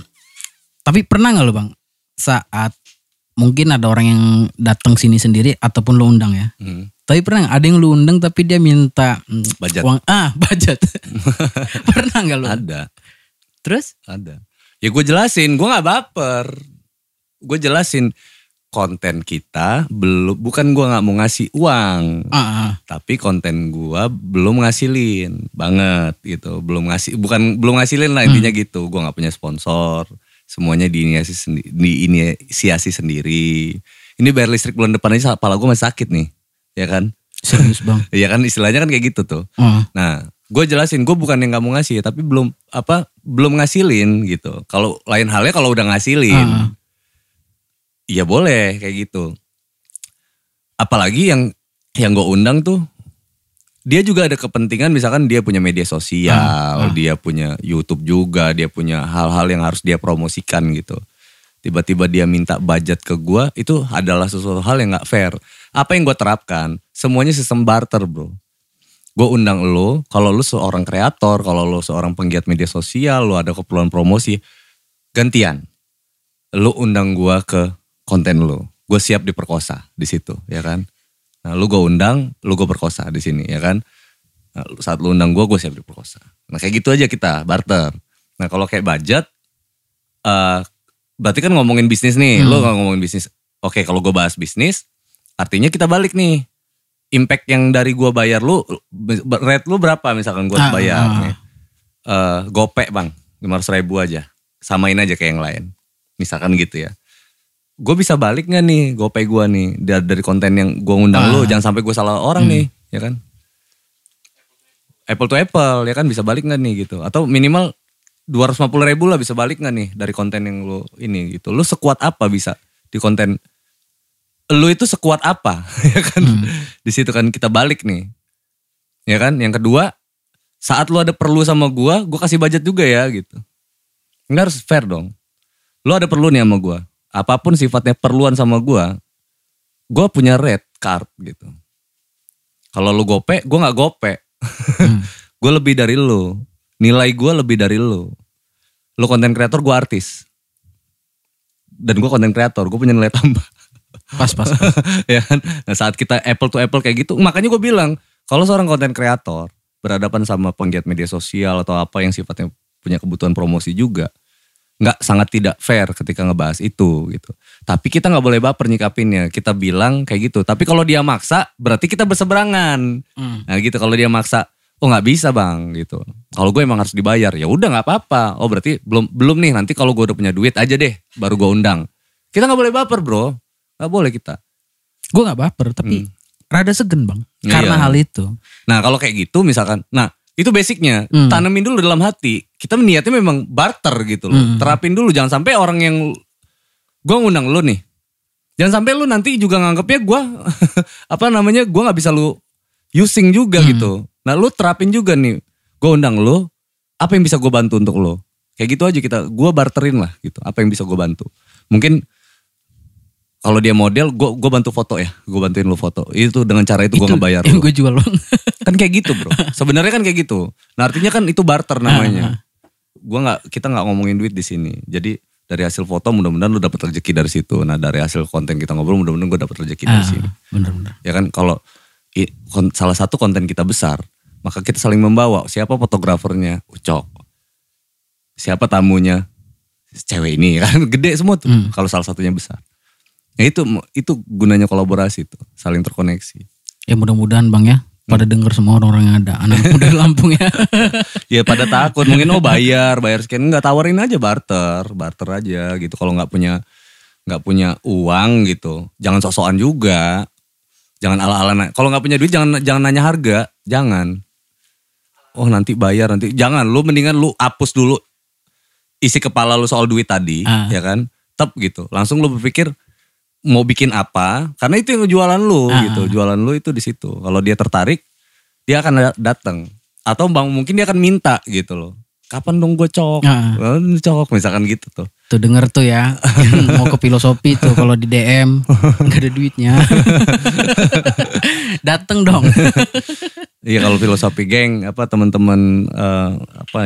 Speaker 2: tapi pernah nggak lo bang saat mungkin ada orang yang datang sini sendiri ataupun lo undang ya.
Speaker 1: hmm.
Speaker 2: Tapi pernah nggak ada yang lu undang tapi dia minta mm,
Speaker 1: Budget.
Speaker 2: uang ah budget. pernah nggak lu?
Speaker 1: Ada.
Speaker 2: Terus?
Speaker 1: Ada. Ya gue jelasin, gue gak baper. Gue jelasin konten kita belum bukan gue nggak mau ngasih uang,
Speaker 2: Ah, ah.
Speaker 1: tapi konten gue belum ngasilin banget gitu, belum ngasih bukan belum ngasilin lah intinya gitu. Gue nggak punya sponsor, semuanya diinisiasi sendiri, diinisiasi sendiri. Ini bayar listrik bulan depan aja kepala gue masih sakit nih, ya kan?
Speaker 2: serius bang.
Speaker 1: Iya kan istilahnya kan kayak gitu tuh.
Speaker 2: Oh.
Speaker 1: Nah, gue jelasin, gue bukan yang nggak mau ngasih, tapi belum apa, belum ngasilin gitu. Kalau lain halnya kalau udah ngasilin,
Speaker 2: Ah.
Speaker 1: ya boleh kayak gitu. Apalagi yang yang gue undang tuh, dia juga ada kepentingan, misalkan dia punya media sosial,
Speaker 2: Ah, ah.
Speaker 1: dia punya YouTube juga, dia punya hal-hal yang harus dia promosikan gitu. Tiba-tiba dia minta budget ke gue, itu adalah sesuatu hal yang nggak fair. Apa yang gue terapkan, semuanya sistem barter bro gue undang lo, kalau lo seorang kreator, kalau lo seorang penggiat media sosial, lo ada keperluan promosi, gantian. Lo undang gue ke konten lo, gue siap diperkosa di situ, ya kan? Nah, lo gue undang, lo gue perkosa di sini, ya kan? Nah, saat lo undang gue, gue siap diperkosa. Nah, kayak gitu aja kita barter. Nah, kalau kayak budget, eh berarti kan ngomongin bisnis nih, lo nggak ngomongin bisnis. Oke, kalau gue bahas bisnis, artinya kita balik nih. Impact yang dari gua bayar lu rate lu berapa misalkan gua
Speaker 2: Ah,
Speaker 1: bayar?
Speaker 2: ah.
Speaker 1: nih. Eh, gopek bang. 500 ribu aja. Samain aja kayak yang lain. Misalkan gitu ya. Gue bisa balik nggak nih gopay gua nih? Dari, dari konten yang gua ngundang
Speaker 2: Ah.
Speaker 1: lu jangan sampai gue salah orang nih ya kan? Apple to apple ya kan? Bisa balik nggak nih gitu? Atau minimal 250 ribu lah bisa balik nggak nih dari konten yang lu ini gitu? Lu sekuat apa bisa di konten lu itu sekuat apa? Ya kan? Di situ kan kita balik nih. Ya kan? Yang kedua saat lu ada perlu sama gua gua kasih budget juga ya gitu. Nggak harus fair dong. Lu ada perlu nih sama gua. Apa pun sifatnya perluan sama gua gua punya red card gitu. Kalau lu gope gua nggak gope.
Speaker 2: Hmm.
Speaker 1: gue lebih dari lu. Nilai gua lebih dari lu. Lu konten kreator gua artis. Dan gua konten kreator gue punya nilai tambah
Speaker 2: Pas pas. pas.
Speaker 1: ya kan? Nah saat kita apple to apple kayak gitu, makanya gue bilang kalau seorang konten kreator berhadapan sama penggiat media sosial atau apa yang sifatnya punya kebutuhan promosi juga, nggak sangat tidak fair ketika ngebahas itu gitu. Tapi kita nggak boleh baper nyikapinnya. Kita bilang kayak gitu. Tapi kalau dia maksa, berarti kita berseberangan.
Speaker 2: Hmm.
Speaker 1: Nah gitu kalau dia maksa, oh nggak bisa bang gitu. Kalau gue emang harus dibayar, ya udah nggak apa-apa. Oh berarti belum belum nih. Nanti kalau gue udah punya duit aja deh, baru gue undang. Kita nggak boleh baper bro, nggak boleh kita.
Speaker 2: Gue gak baper tapi rada segen bang.
Speaker 1: Iya.
Speaker 2: Karena hal itu.
Speaker 1: Nah kalau kayak gitu misalkan, nah itu basicnya
Speaker 2: Hmm.
Speaker 1: tanemin dulu dalam hati. Kita niatnya memang barter gitu loh.
Speaker 2: Hmm.
Speaker 1: Terapin dulu, jangan sampai orang yang gue ngundang lu nih, jangan sampai lu nanti juga nganggapnya gue apa namanya gue nggak bisa lu using juga
Speaker 2: Hmm.
Speaker 1: gitu. Nah lu terapin juga nih, gue undang lu, apa yang bisa gue bantu untuk lu? Kayak gitu aja kita, gue barterin lah gitu. Apa yang bisa gue bantu? Mungkin kalau dia model, gue gue bantu foto ya, gue bantuin lu foto. Itu dengan cara itu gue ngebayar
Speaker 2: yang
Speaker 1: lu
Speaker 2: gue jual bang.
Speaker 1: kan kayak gitu bro sebenarnya kan kayak gitu nah artinya kan itu barter namanya gua nggak kita nggak ngomongin duit di sini jadi dari hasil foto mudah-mudahan lu dapat rezeki dari situ. Nah dari hasil konten kita ngobrol mudah-mudahan gue dapat rezeki dari
Speaker 2: Ah,
Speaker 1: sini.
Speaker 2: bener-bener.
Speaker 1: Ya kan kalau salah satu konten kita besar, maka kita saling membawa. Siapa fotografernya? Ucok. Siapa tamunya? Cewek ini kan gede semua tuh.
Speaker 2: Hmm.
Speaker 1: Kalau salah satunya besar. Nah itu itu gunanya kolaborasi tuh, saling terkoneksi.
Speaker 2: Ya mudah-mudahan bang ya pada
Speaker 1: Hmm.
Speaker 2: denger semua orang-orang yang ada anak muda di Lampung ya.
Speaker 1: Ya pada takut mungkin oh bayar, bayar sekian nggak tawarin aja barter, barter aja gitu. Kalau nggak punya nggak punya uang gitu, jangan sok-sokan juga. Jangan ala-ala. Kalau nggak punya duit jangan jangan nanya harga, jangan. Oh nanti bayar nanti, jangan. Lu mendingan lu hapus dulu isi kepala lu soal duit tadi,
Speaker 2: Ah.
Speaker 1: ya kan? Tep gitu. Langsung lu berpikir mau bikin apa? Karena itu yang jualan lu
Speaker 2: Ah.
Speaker 1: gitu. Jualan lu itu di situ. Kalau dia tertarik, dia akan da- datang. Atau bang mungkin dia akan minta gitu loh. Kapan dong gue cok?
Speaker 2: Ah.
Speaker 1: Cok misalkan gitu tuh.
Speaker 2: Tuh denger tuh ya mau ke filosofi tuh kalau di DM nggak ada duitnya. Dateng dong.
Speaker 1: Iya kalau filosofi geng apa teman-teman eh, apa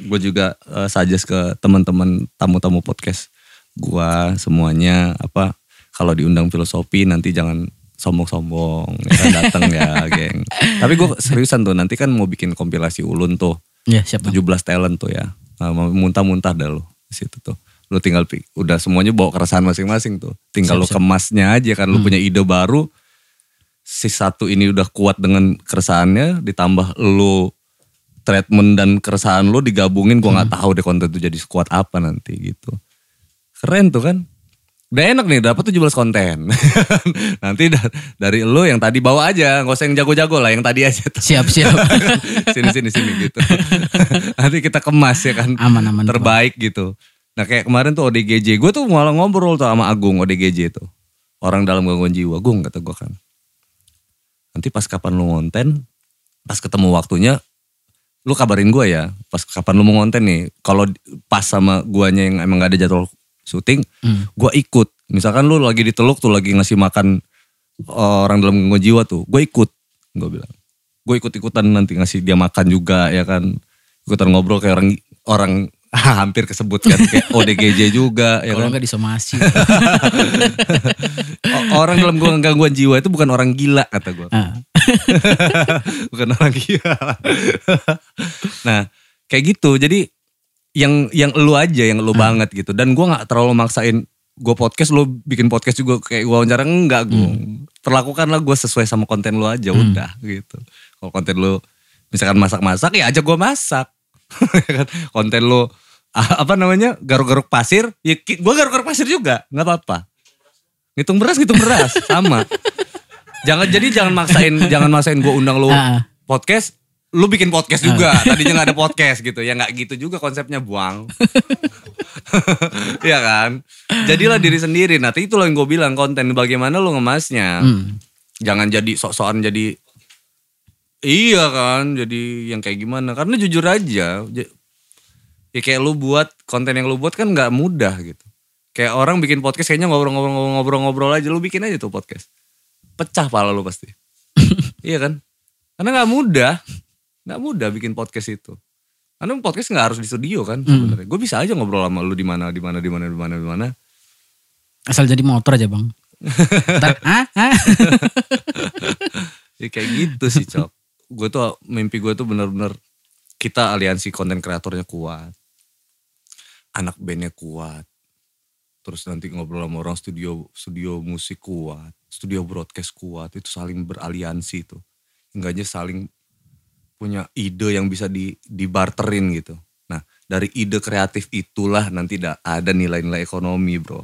Speaker 1: gue juga eh, suggest ke teman-teman tamu-tamu podcast gua semuanya apa kalau diundang filosofi nanti jangan sombong-sombong ya kan, datang ya geng. Tapi gue seriusan tuh nanti kan mau bikin kompilasi ulun tuh
Speaker 2: Ya siap bang.
Speaker 1: 17 talent tuh ya. Nah, mau muntah-muntah dah lu di situ tuh. Lu tinggal udah semuanya bawa keresahan masing-masing tuh. Tinggal
Speaker 2: Siap,
Speaker 1: lu
Speaker 2: siap.
Speaker 1: kemasnya aja kan lu punya ide baru. Si satu ini udah kuat dengan keresahannya ditambah lu treatment dan keresahan lu digabungin gua nggak tahu deh konten itu jadi sekuat apa nanti gitu. Keren tuh kan. Udah enak nih dapat 17 konten. nanti da- dari lu yang tadi bawa aja, nggak usah yang jago-jago lah, yang tadi aja tuh
Speaker 2: Siap siap.
Speaker 1: sini sini sini gitu. Nanti kita kemas ya kan.
Speaker 2: Aman aman.
Speaker 1: Terbaik gitu. Nah kayak kemarin tuh ODGJ, gue tuh malah ngobrol tuh sama Agung ODGJ tuh. Orang dalam gangguan jiwa, Gung kata gue kan. Nanti pas kapan lu ngonten, pas ketemu waktunya, lu kabarin gue ya. Pas kapan lu mau ngonten nih, kalau pas sama guanya yang emang gak ada jadwal syuting,
Speaker 2: Hmm.
Speaker 1: gue ikut. Misalkan lu lagi di teluk tuh lagi ngasih makan eh, orang dalam gangguan jiwa tuh, gue ikut. Gue bilang, gue ikut-ikutan nanti ngasih dia makan juga ya kan. Ikutan ngobrol kayak orang orang hampir kesebut kan kayak ODGJ juga ya
Speaker 2: Kalau
Speaker 1: kan.
Speaker 2: disomasi.
Speaker 1: Orang dalam gangguan- gangguan jiwa itu bukan orang gila kata gue.
Speaker 2: Ah.
Speaker 1: bukan orang gila. nah, kayak gitu. Jadi yang yang lu aja yang lu banget gitu. Dan gua nggak terlalu maksain gue podcast lu bikin podcast juga kayak gua wawancara enggak gue. Perlakukanlah gue sesuai sama konten lu aja udah gitu. Kalau konten lu misalkan masak-masak ya aja gua masak. Konten lu ah, apa namanya garuk-garuk pasir ya gua garuk-garuk pasir juga nggak apa-apa ngitung beras ngitung beras sama jangan jadi jangan maksain jangan maksain gue undang lu
Speaker 2: Ah.
Speaker 1: podcast lu bikin podcast juga tadinya nggak ada podcast gitu. Ya nggak gitu juga konsepnya buang. Iya kan? Jadilah diri sendiri. Nanti itu loh yang gue bilang konten. Bagaimana lu ngemasnya?
Speaker 2: Hmm.
Speaker 1: jangan jadi sok-sokan jadi iya kan? Jadi yang kayak gimana? Karena jujur aja ya kayak lu buat konten yang lu buat kan nggak mudah gitu. Kayak orang bikin podcast kayaknya ngobrol-ngobrol-ngobrol aja. Lu bikin aja tuh podcast. Pecah pala lu pasti. Iya kan? Karena nggak mudah nggak mudah bikin podcast itu karena podcast nggak harus di studio kan sebenarnya gue bisa aja ngobrol sama lu di mana di mana di mana di mana di mana
Speaker 2: Asal jadi motor aja bang. Ntar, ah, ah.
Speaker 1: Ya kayak gitu sih Cok. Gue tuh mimpi gue tuh bener-bener kita aliansi konten kreatornya kuat. Anak bandnya kuat. Terus nanti ngobrol sama orang studio studio musik kuat. Studio broadcast kuat. Itu saling beraliansi tuh. Enggaknya saling punya ide yang bisa di, dibarterin gitu. Nah dari ide kreatif itulah nanti da- ada nilai-nilai ekonomi bro.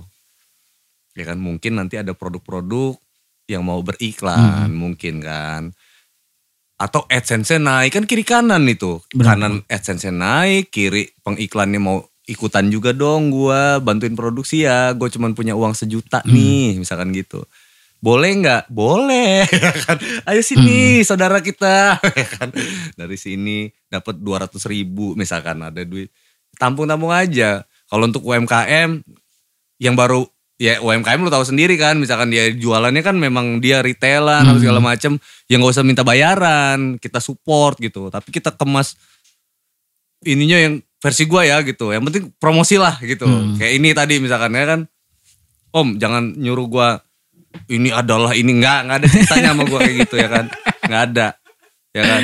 Speaker 1: Ya kan mungkin nanti ada produk-produk yang mau beriklan mungkin kan. Atau AdSense naik kan kiri kanan itu.
Speaker 2: Benar.
Speaker 1: Kanan AdSense naik, kiri pengiklannya mau ikutan juga dong gua bantuin produksi ya. Gue cuman punya uang sejuta nih misalkan gitu. Boleh nggak? Boleh ya kan. Ayo sini saudara kita ya kan. Dari sini dapat 200 ribu misalkan ada duit. Tampung-tampung aja. Kalau untuk UMKM yang baru ya UMKM lu tahu sendiri kan misalkan dia jualannya kan memang dia retailan atau segala macem ya nggak usah minta bayaran kita support gitu tapi kita kemas ininya yang versi gua ya gitu. Yang penting promosi lah gitu.
Speaker 2: Hmm.
Speaker 1: Kayak ini tadi misalkan ya kan. Om jangan nyuruh gua ini adalah ini nggak nggak ada ceritanya sama gua kayak gitu ya kan. nggak ada. Ya kan.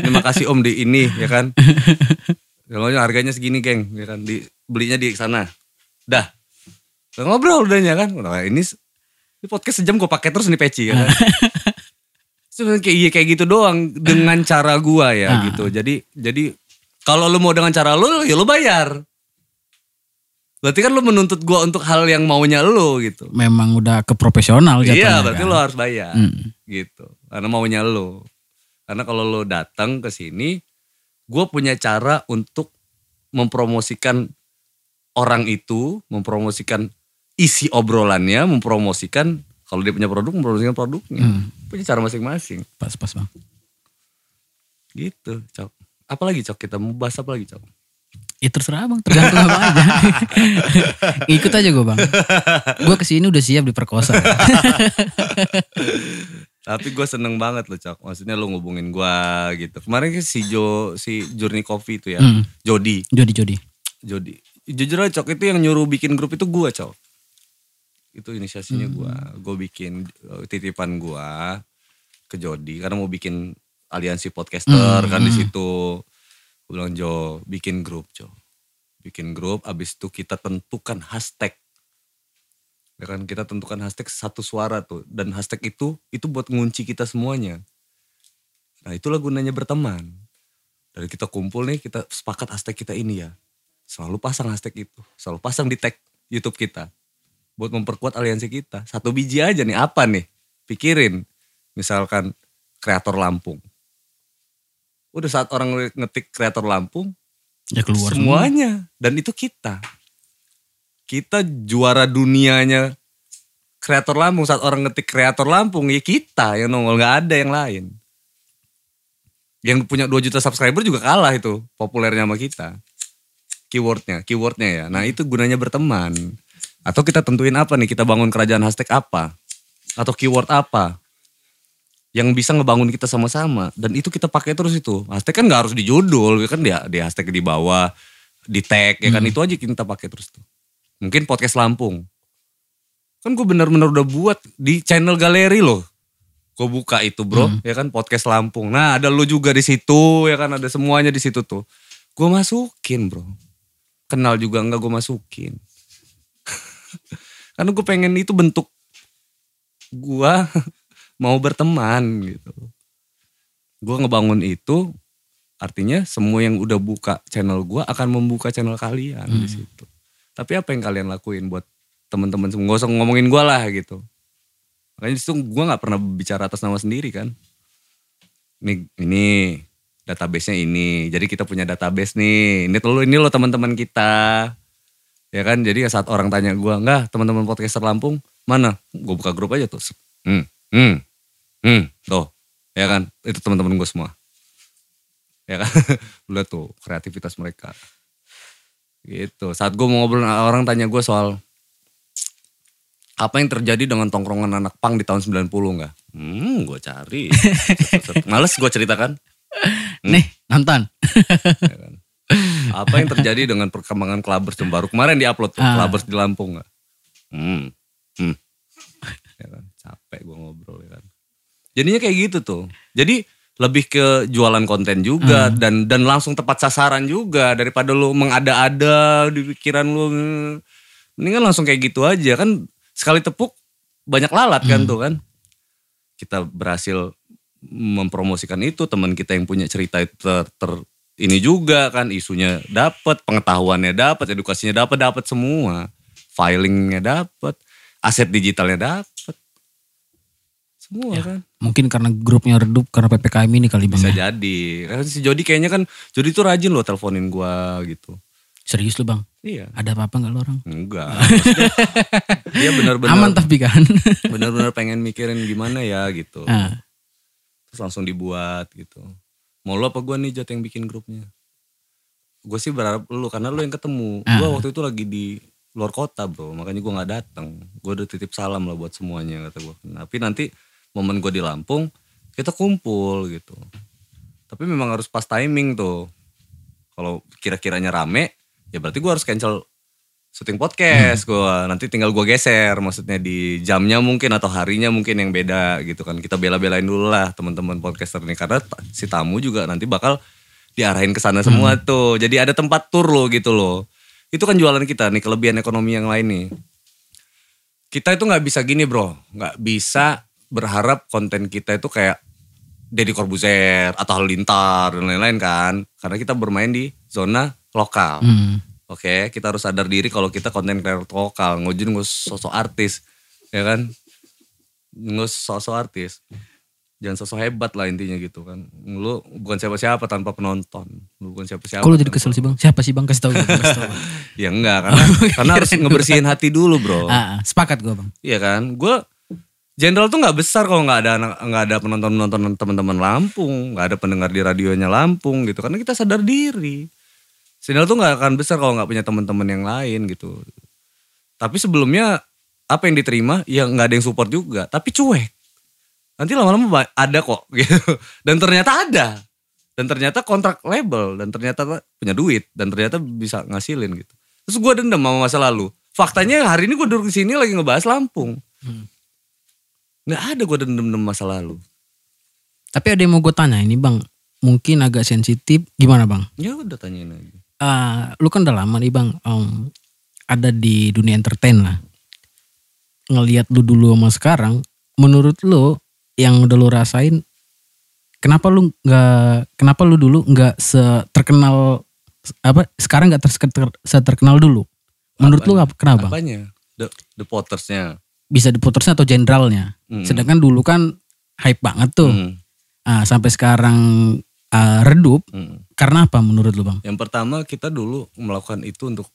Speaker 1: Terima kasih Om di ini ya kan. Kalau harganya segini geng ya kan di belinya di sana. Dah. Udah ngobrol udahnya kan. Nah, ini ini podcast sejam gue pakai terus nih peci ya kan. Sebenarnya kayak iya kayak gitu doang dengan cara gua ya
Speaker 2: Ah.
Speaker 1: gitu. Jadi jadi kalau lu mau dengan cara lu ya lu bayar. Berarti kan lu menuntut gua untuk hal yang maunya lu gitu.
Speaker 2: Memang udah ke profesional jatuhnya.
Speaker 1: Iya, berarti
Speaker 2: kan?
Speaker 1: lu harus bayar
Speaker 2: Hmm.
Speaker 1: gitu. Karena maunya lu. Karena kalau lu datang ke sini, gua punya cara untuk mempromosikan orang itu, mempromosikan isi obrolannya, mempromosikan kalau dia punya produk, mempromosikan produknya.
Speaker 2: Hmm.
Speaker 1: Punya cara masing-masing.
Speaker 2: Pas pas bang.
Speaker 1: Gitu, Cok. Apalagi Cok kita mau bahas apa lagi, Cok?
Speaker 2: Ya terserah bang, tergantung apa aja. Ikut aja gue bang. Gue ke sini udah siap diperkosa.
Speaker 1: Tapi gue seneng banget loh, Cok. Maksudnya lu ngubungin gua gitu. Kemarin kan si Jo, si Journey Coffee itu ya,
Speaker 2: Hmm.
Speaker 1: Jody,
Speaker 2: Jodi Jodi.
Speaker 1: Jody. Jujur aja, Cok, itu yang nyuruh bikin grup itu gua, Cok. Itu inisiasinya gua. Gue bikin eh, titipan gua ke Jody karena mau bikin aliansi podcaster
Speaker 2: Hmm,
Speaker 1: kan di
Speaker 2: hmm.
Speaker 1: situ. Gue bilang Jo, bikin grup, Jo. Bikin grup, abis itu kita tentukan hashtag. Ya kan kita tentukan hashtag satu suara tuh dan hashtag itu itu buat ngunci kita semuanya. Nah itulah gunanya berteman. Dari kita kumpul nih kita sepakat hashtag kita ini ya. Selalu pasang hashtag itu, selalu pasang di tag YouTube kita buat memperkuat aliansi kita. Satu biji aja nih apa nih? Pikirin. Misalkan kreator Lampung. Udah saat orang ngetik kreator Lampung,
Speaker 2: Ya keluar semua.
Speaker 1: semuanya. Dan itu kita. Kita juara dunianya kreator Lampung saat orang ngetik kreator Lampung ya kita yang nongol. Nggak ada yang lain. Yang punya 2 juta subscriber juga kalah itu populernya sama kita. Keywordnya keywordnya ya. Nah itu gunanya berteman. Atau kita tentuin apa nih? Kita bangun kerajaan hashtag apa? Atau keyword apa yang bisa ngebangun kita sama-sama. Dan itu kita pakai terus itu. Hashtag kan nggak harus di judul kan? Dia di hashtag di bawah di tag ya kan?
Speaker 2: Hmm.
Speaker 1: itu aja kita pakai terus tuh. Mungkin podcast Lampung. Kan gue bener-bener udah buat di channel galeri loh. Gue buka itu bro
Speaker 2: Hmm.
Speaker 1: ya kan? Podcast Lampung. Nah ada lu juga di situ ya kan? Ada semuanya di situ tuh. Gue masukin bro. Kenal juga enggak gue masukin. Karena gue pengen itu bentuk gue mau berteman gitu. Gue ngebangun itu artinya semua yang udah buka channel gue akan membuka channel kalian di
Speaker 2: Hmm.
Speaker 1: situ. Tapi apa yang kalian lakuin buat teman-teman semua gak usah ngomongin gue lah gitu. Makanya itu gue nggak pernah bicara atas nama sendiri kan. Ini ini database-nya ini. Jadi kita punya database nih. Ini lo ini lo teman-teman kita. Ya kan? Jadi saat orang tanya gue enggak teman-teman podcaster Lampung mana? Gue buka grup aja tuh. Hmm hmm hmm tuh. Ya kan? Itu teman-teman gue semua. Ya kan? Lu lihat tuh kreativitas mereka. Gitu. Saat gue mau ngobrol orang tanya gue soal apa yang terjadi dengan tongkrongan anak pang di tahun 90 enggak? Hmm gue cari. Males gue ceritakan
Speaker 2: Nih nonton.
Speaker 1: ya kan. Apa yang terjadi dengan perkembangan Clubbers yang baru kemarin diupload tuh
Speaker 2: Ah.
Speaker 1: Clubbers di Lampung nggak? Hmm, hmm. Ya kan, capek gue ngobrol ya kan. Jadinya kayak gitu tuh. Jadi lebih ke jualan konten juga dan dan langsung tepat sasaran juga daripada lu mengada-ada di pikiran lu. Mendingan langsung kayak gitu aja kan sekali tepuk banyak lalat kan
Speaker 2: Hmm.
Speaker 1: tuh kan. Kita berhasil mempromosikan itu teman kita yang punya cerita itu ter, ter- ini juga kan isunya dapat pengetahuannya dapat edukasinya dapat dapat semua filingnya dapat aset digitalnya dapat semua
Speaker 2: Ya,
Speaker 1: kan?
Speaker 2: Mungkin karena grupnya redup karena PPKM ini kali bang.
Speaker 1: bisa
Speaker 2: ya.
Speaker 1: jadi. Kan si Jody kayaknya kan Jody tuh rajin loh teleponin gua gitu.
Speaker 2: Serius lu bang?
Speaker 1: iya.
Speaker 2: Ada apa-apa nggak lu orang?
Speaker 1: enggak. Dia benar-benar
Speaker 2: Aman tapi kan.
Speaker 1: benar-benar pengen mikirin gimana ya gitu.
Speaker 2: Ah,
Speaker 1: terus langsung dibuat gitu. Mau lo apa gue nih Jat yang bikin grupnya? Gue sih berharap lu karena lu yang ketemu. Gue
Speaker 2: Ah.
Speaker 1: waktu itu lagi di luar kota bro. Makanya gue nggak datang gue udah titip salam lah buat semuanya kata gue tapi nanti momen gue di Lampung kita kumpul gitu tapi memang harus pas timing tuh Kalau kira-kiranya rame, ya berarti gue harus cancel syuting podcast gue. Nanti tinggal gue geser, maksudnya di jamnya mungkin atau harinya mungkin yang beda gitu kan. Kita bela-belain dulu lah teman-teman podcaster nih karena si tamu juga nanti bakal diarahin ke sana semua tuh. Jadi ada tempat tur loh gitu loh. Itu kan jualan kita nih kelebihan ekonomi yang lain nih. Kita itu nggak bisa gini bro, nggak bisa berharap konten kita itu kayak Deddy Corbuzier atau Halilintar dan lain-lain kan. Karena kita bermain di zona lokal.
Speaker 2: Hmm.
Speaker 1: Oke, kita harus sadar diri kalau kita konten kreator lokal. Ngojun nggak sosok artis, ya kan? Nggak sosok artis. Jangan sosok hebat lah intinya gitu kan. Lu bukan siapa-siapa tanpa penonton. Lu bukan siapa-siapa.
Speaker 2: Kalau jadi kesel sih bang, siapa sih bang kasih tahu? Bang.
Speaker 1: Ya enggak, karena, karena harus ngebersihin hati dulu bro.
Speaker 2: Ah, ah, sepakat gue bang.
Speaker 1: Iya kan? Gue Jenderal tuh nggak besar kalau nggak ada nggak ada penonton penonton teman-teman Lampung, nggak ada pendengar di radionya Lampung gitu. Karena kita sadar diri. Jenderal tuh nggak akan besar kalau nggak punya teman-teman yang lain gitu. Tapi sebelumnya apa yang diterima ya nggak ada yang support juga, tapi cuek. Nanti lama-lama ada kok gitu. Dan ternyata ada. Dan ternyata kontrak label dan ternyata punya duit dan ternyata bisa ngasilin gitu. Terus gue dendam sama masa lalu. Faktanya hari ini gue duduk di sini lagi ngebahas Lampung.
Speaker 2: Hmm.
Speaker 1: Nggak ada gue dendam-dendam masa lalu.
Speaker 2: Tapi ada yang mau gue tanya ini bang, mungkin agak sensitif. Gimana bang?
Speaker 1: Ya udah tanyain aja.
Speaker 2: Ah, lu kan udah lama nih bang, em, ada di dunia entertain lah. Ngelihat lu dulu sama sekarang, menurut lu yang udah lu rasain, kenapa lu nggak, kenapa lu dulu nggak terkenal apa? Sekarang nggak ter, terkenal dulu? Menurut lu apa, kenapa? Bang?
Speaker 1: Apanya? The, the Pottersnya.
Speaker 2: Bisa diputusnya atau jenderalnya?
Speaker 1: Hmm.
Speaker 2: Sedangkan dulu kan hype banget tuh.
Speaker 1: Hmm,
Speaker 2: Ah, sampai sekarang ah, redup.
Speaker 1: hmm.
Speaker 2: Karena apa menurut lu bang?
Speaker 1: Yang pertama kita dulu melakukan itu untuk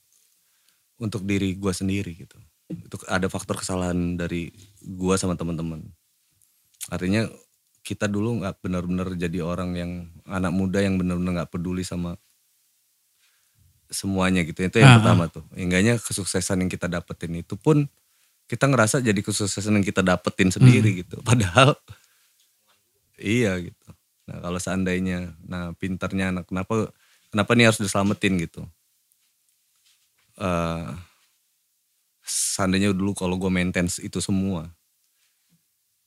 Speaker 1: untuk diri gua sendiri gitu. Itu ada faktor kesalahan dari gua sama teman-teman. Artinya kita dulu nggak benar-benar jadi orang yang anak muda yang benar-benar nggak peduli sama semuanya gitu. Itu yang
Speaker 2: Ah,
Speaker 1: pertama tuh. Enggaknya kesuksesan yang kita dapetin itu pun kita ngerasa jadi kesuksesan yang kita dapetin sendiri gitu. Padahal iya gitu. Nah kalau seandainya, nah pintarnya anak kenapa kenapa nih harus diselamatin gitu. eh seandainya dulu kalau gue maintenance itu semua,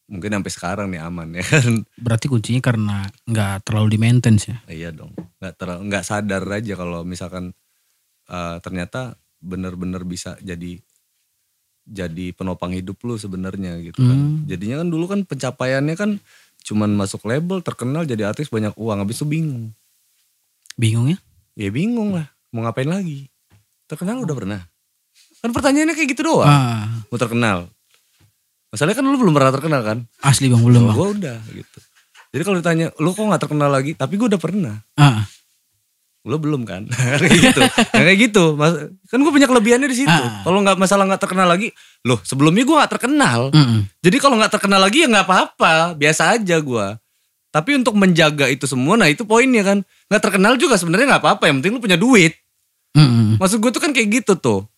Speaker 1: mungkin sampai sekarang nih aman ya kan.
Speaker 2: Berarti kuncinya karena nggak terlalu di maintenance ya?
Speaker 1: iya dong, nggak terlalu nggak sadar aja kalau misalkan eh, ternyata bener-bener bisa jadi jadi penopang hidup lu sebenarnya gitu kan.
Speaker 2: Hmm.
Speaker 1: Jadinya kan dulu kan pencapaiannya kan cuman masuk label, terkenal jadi artis banyak uang, habis itu bingung.
Speaker 2: Bingung ya?
Speaker 1: Ya bingung lah, mau ngapain lagi? Terkenal udah pernah. Kan pertanyaannya kayak gitu doang.
Speaker 2: Ah,
Speaker 1: Mau terkenal. Masalahnya kan lu belum pernah terkenal kan?
Speaker 2: asli bang belum bang.
Speaker 1: Gue udah gitu. Jadi kalau ditanya, lu kok gak terkenal lagi? Tapi gue udah pernah.
Speaker 2: Ah,
Speaker 1: Lu belum kan? kayak gitu. Ya, kayak gitu. Mas, kan gue punya kelebihannya di situ.
Speaker 2: Ah.
Speaker 1: Kalau nggak masalah nggak terkenal lagi, loh sebelumnya gue nggak terkenal.
Speaker 2: mm-mm.
Speaker 1: Jadi kalau nggak terkenal lagi ya nggak apa-apa, biasa aja gue. Tapi untuk menjaga itu semua, nah itu poinnya kan. Nggak terkenal juga sebenarnya nggak apa-apa. Yang penting lu punya duit.
Speaker 2: Mm-mm.
Speaker 1: Maksud gue tuh kan kayak gitu tuh.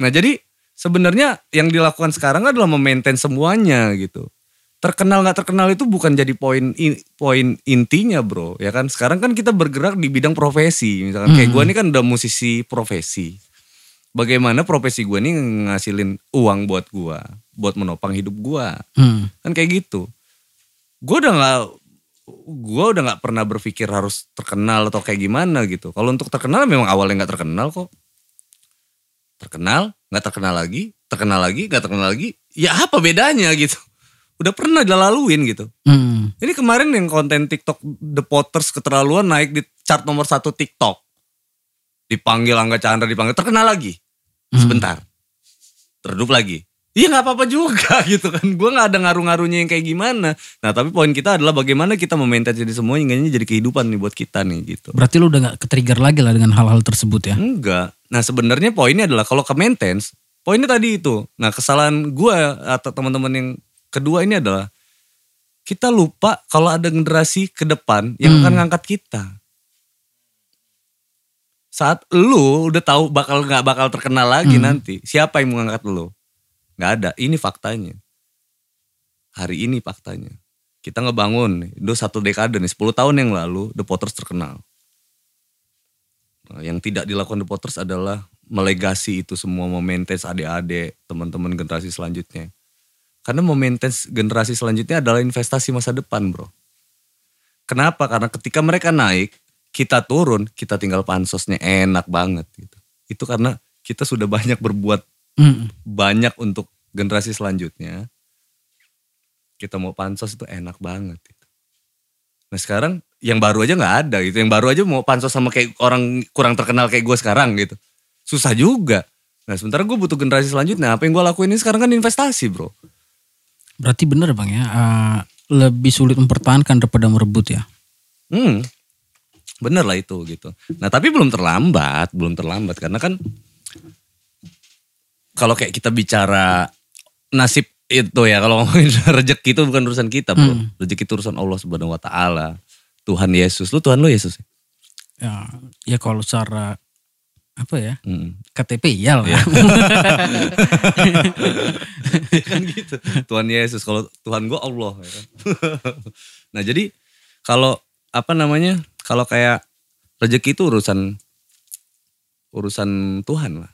Speaker 1: Nah jadi sebenarnya yang dilakukan sekarang adalah memaintain semuanya gitu. Terkenal nggak terkenal itu bukan jadi poin in- poin intinya bro, ya kan? Sekarang kan kita bergerak di bidang profesi, misalkan kayak
Speaker 2: Hmm.
Speaker 1: gue ini kan udah musisi profesi. Bagaimana profesi gue ini ngasilin uang buat gue, buat menopang hidup gue,
Speaker 2: Mm.
Speaker 1: kan kayak gitu. Gue udah nggak, gue udah nggak pernah berpikir harus terkenal atau kayak gimana gitu. Kalau untuk terkenal memang awalnya nggak terkenal kok terkenal, nggak terkenal lagi, terkenal lagi, nggak terkenal lagi. Ya apa bedanya gitu? Udah pernah dilaluin gitu.
Speaker 2: Mm.
Speaker 1: Ini kemarin yang konten TikTok The Potters keterlaluan naik di chart nomor satu TikTok. Dipanggil Angga Chandra, dipanggil terkenal lagi.
Speaker 2: Hmm.
Speaker 1: Sebentar. Redup lagi. Iya nggak apa-apa juga gitu kan. Gue nggak ada ngaruh-ngaruhnya yang kayak gimana. Nah tapi poin kita adalah bagaimana kita memaintain jadi semua hingga jadi kehidupan nih buat kita nih gitu.
Speaker 2: Berarti lu udah gak ketrigger lagi lah dengan hal-hal tersebut ya?
Speaker 1: Enggak. Nah sebenarnya poinnya adalah kalau ke maintenance, poinnya tadi itu. Nah kesalahan gue atau teman-teman yang kedua ini adalah kita lupa kalau ada generasi ke depan yang
Speaker 2: Hmm.
Speaker 1: akan ngangkat kita. Saat lu udah tahu bakal nggak bakal terkenal lagi
Speaker 2: Hmm.
Speaker 1: nanti, siapa yang mau ngangkat lu? Nggak ada. Ini faktanya. Hari ini faktanya. Kita ngebangun udah satu dekade nih, 10 tahun yang lalu The Potters terkenal. Nah, yang tidak dilakukan The Potters adalah melegasi itu semua memaintain adik-adik, teman-teman generasi selanjutnya. Karena memaintain generasi selanjutnya adalah investasi masa depan, bro. Kenapa? Karena ketika mereka naik, kita turun, kita tinggal pansosnya enak banget gitu. Itu karena kita sudah banyak berbuat
Speaker 2: Mm.
Speaker 1: banyak untuk generasi selanjutnya. Kita mau pansos itu enak banget. Gitu. Nah sekarang yang baru aja nggak ada gitu. Yang baru aja mau pansos sama kayak orang kurang terkenal kayak gue sekarang gitu. Susah juga. Nah sementara gue butuh generasi selanjutnya. Apa yang gue lakuin ini sekarang kan investasi bro.
Speaker 2: Berarti bener bang ya, eh, lebih sulit mempertahankan daripada merebut ya.
Speaker 1: Hmm, bener lah itu gitu. Nah tapi belum terlambat, belum terlambat karena kan kalau kayak kita bicara nasib itu ya kalau ngomongin rezeki itu bukan urusan kita bro.
Speaker 2: Hmm.
Speaker 1: Rezeki itu urusan Allah subhanahu wa taala. Tuhan Yesus, lu Tuhan lu Yesus. ya?
Speaker 2: Ya, ya kalau secara apa ya
Speaker 1: Hmm.
Speaker 2: KTP iyalah.
Speaker 1: Iya. kan gitu. Tuhan Yesus kalau Tuhan gue Allah. ya kan. nah jadi kalau apa namanya kalau kayak rezeki itu urusan urusan Tuhan lah,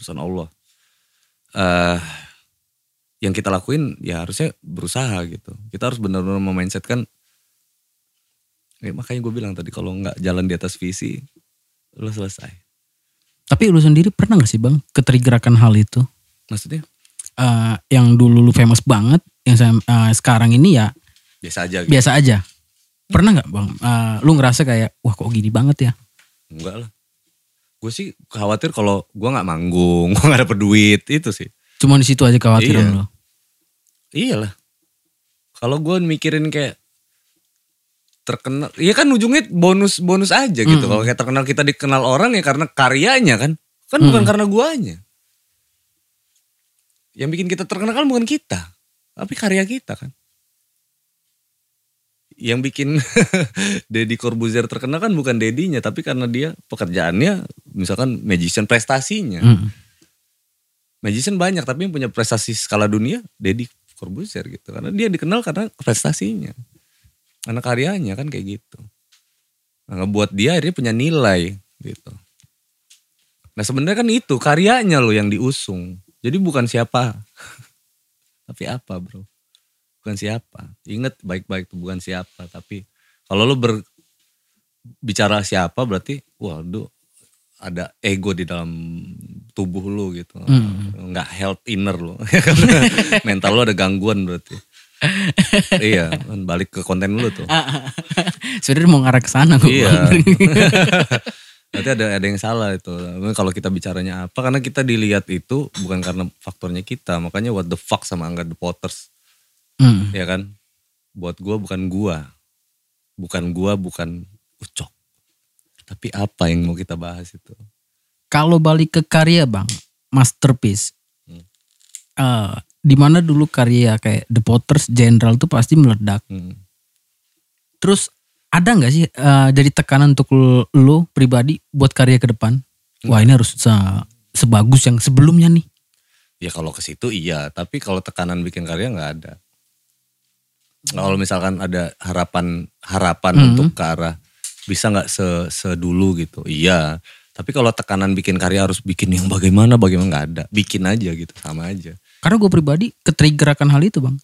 Speaker 1: urusan Allah. eh yang kita lakuin ya harusnya berusaha gitu. Kita harus benar-benar memindsetkan. Ya, makanya gue bilang tadi kalau nggak jalan di atas visi, lo selesai.
Speaker 2: Tapi lu sendiri pernah gak sih bang keterigerakan hal itu?
Speaker 1: Maksudnya
Speaker 2: Eh, yang dulu lu famous banget, yang saya, eh, sekarang ini ya
Speaker 1: biasa aja. Gitu.
Speaker 2: biasa aja. Pernah nggak bang? Eh, lu ngerasa kayak wah kok gini banget ya?
Speaker 1: Enggak lah. Gue sih khawatir kalau gue nggak manggung, gue nggak dapet duit itu sih.
Speaker 2: Cuma di situ aja kekhawatiran
Speaker 1: Iya.
Speaker 2: lu.
Speaker 1: Iyalah. Kalau gue mikirin kayak terkenal, iya kan ujungnya bonus bonus aja gitu.
Speaker 2: Mm.
Speaker 1: Kalau kayak terkenal kita dikenal orang ya karena karyanya kan, kan bukan
Speaker 2: Mm.
Speaker 1: karena guanya. Yang bikin kita terkenal kan bukan kita, tapi karya kita kan. Yang bikin Deddy Corbuzier terkenal kan bukan Dedinya, tapi karena dia pekerjaannya misalkan magician prestasinya.
Speaker 2: Mm.
Speaker 1: Magician banyak tapi yang punya prestasi skala dunia Deddy Corbuzier gitu. Karena dia dikenal karena prestasinya. Karena karyanya kan kayak gitu. Nah, ngebuat dia akhirnya punya nilai gitu. Nah sebenarnya kan itu karyanya loh yang diusung. Jadi bukan siapa. tapi apa bro. Bukan siapa. Ingat baik-baik tuh bukan siapa. Tapi kalau lo berbicara siapa berarti waduh ada ego di dalam tubuh lu gitu.
Speaker 2: Hmm.
Speaker 1: Nggak health inner lu. Mental lu ada gangguan berarti. Iya, kan balik ke konten lu tuh.
Speaker 2: Sebenarnya mau ngarah ke sana gua.
Speaker 1: Iya. Berarti ada ada yang salah itu. Kalau kita bicaranya apa karena kita dilihat itu bukan karena faktornya kita. Makanya what the fuck sama Angga The Potters,
Speaker 2: Mm.
Speaker 1: ya kan? Buat gua bukan gua. Bukan gua, bukan Ucok. Tapi apa yang mau kita bahas itu?
Speaker 2: Kalau balik ke karya bang, masterpiece.
Speaker 1: Hmm.
Speaker 2: Eh, di mana dulu karya kayak The Potters, General tuh pasti meledak.
Speaker 1: Hmm.
Speaker 2: Terus ada nggak sih eh, jadi tekanan untuk lu pribadi buat karya ke depan? Wah ini harus se- sebagus yang sebelumnya nih.
Speaker 1: Ya kalau ke situ iya, tapi kalau tekanan bikin karya nggak ada. Kalau misalkan ada harapan harapan
Speaker 2: Mhm.
Speaker 1: untuk ke arah bisa nggak se sedulu gitu, iya. Tapi kalau tekanan bikin karya harus bikin yang bagaimana bagaimana nggak ada, bikin aja gitu sama aja.
Speaker 2: Karena gue pribadi ketrigger akan hal itu bang.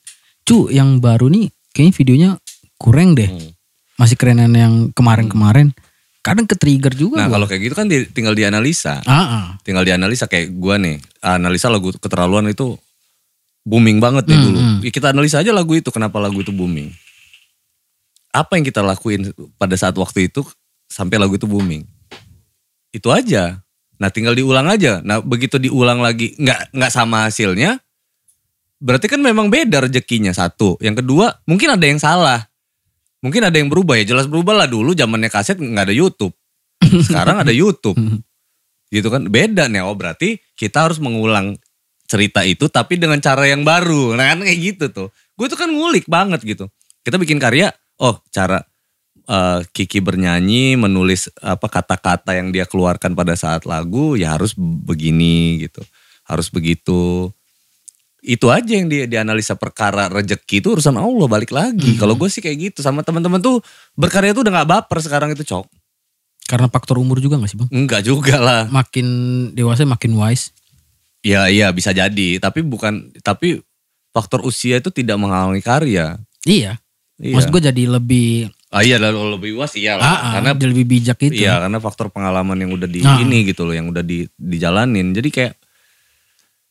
Speaker 2: Cu yang baru nih kayaknya videonya kurang deh.
Speaker 1: Hmm.
Speaker 2: Masih kerenan yang kemarin-kemarin. Kadang ketrigger juga
Speaker 1: Nah
Speaker 2: gua.
Speaker 1: kalau kayak gitu kan di- tinggal dianalisa,
Speaker 2: Ah, ah.
Speaker 1: tinggal dianalisa kayak gua nih, analisa lagu keterlaluan itu booming banget nih
Speaker 2: Hmm,
Speaker 1: dulu.
Speaker 2: hmm.
Speaker 1: Ya, kita analisa aja lagu itu kenapa lagu itu booming. Apa yang kita lakuin pada saat waktu itu sampai lagu itu booming. Itu aja. Nah tinggal diulang aja. Nah begitu diulang lagi nggak nggak sama hasilnya, berarti kan memang beda rezekinya satu. Yang kedua mungkin ada yang salah. Mungkin ada yang berubah ya. Jelas berubah lah dulu zamannya kaset nggak ada YouTube. Sekarang ada YouTube. Gitu kan beda nih. Oh berarti kita harus mengulang cerita itu tapi dengan cara yang baru. Nah kan kayak gitu tuh. Gue tuh kan ngulik banget gitu. Kita bikin karya, oh cara eh, Kiki bernyanyi, menulis apa kata-kata yang dia keluarkan pada saat lagu ya harus begini gitu. Harus begitu. Itu aja yang dia dianalisa perkara rejeki itu urusan Allah balik lagi. Kalau gue sih kayak gitu sama teman-teman tuh berkarya tuh udah nggak baper sekarang itu cok.
Speaker 2: Karena faktor umur juga gak sih bang?
Speaker 1: Enggak juga lah.
Speaker 2: Makin dewasa makin wise.
Speaker 1: Ya iya bisa jadi, tapi bukan tapi faktor usia itu tidak menghalangi karya.
Speaker 2: Iya.
Speaker 1: Iya.
Speaker 2: Maksud gue jadi lebih
Speaker 1: Ah iya lalu lebih luas iya lah.
Speaker 2: ah, ah,
Speaker 1: karena
Speaker 2: lebih bijak gitu.
Speaker 1: iya karena faktor pengalaman yang udah di
Speaker 2: Ah.
Speaker 1: ini gitu loh, yang udah di dijalanin. Jadi kayak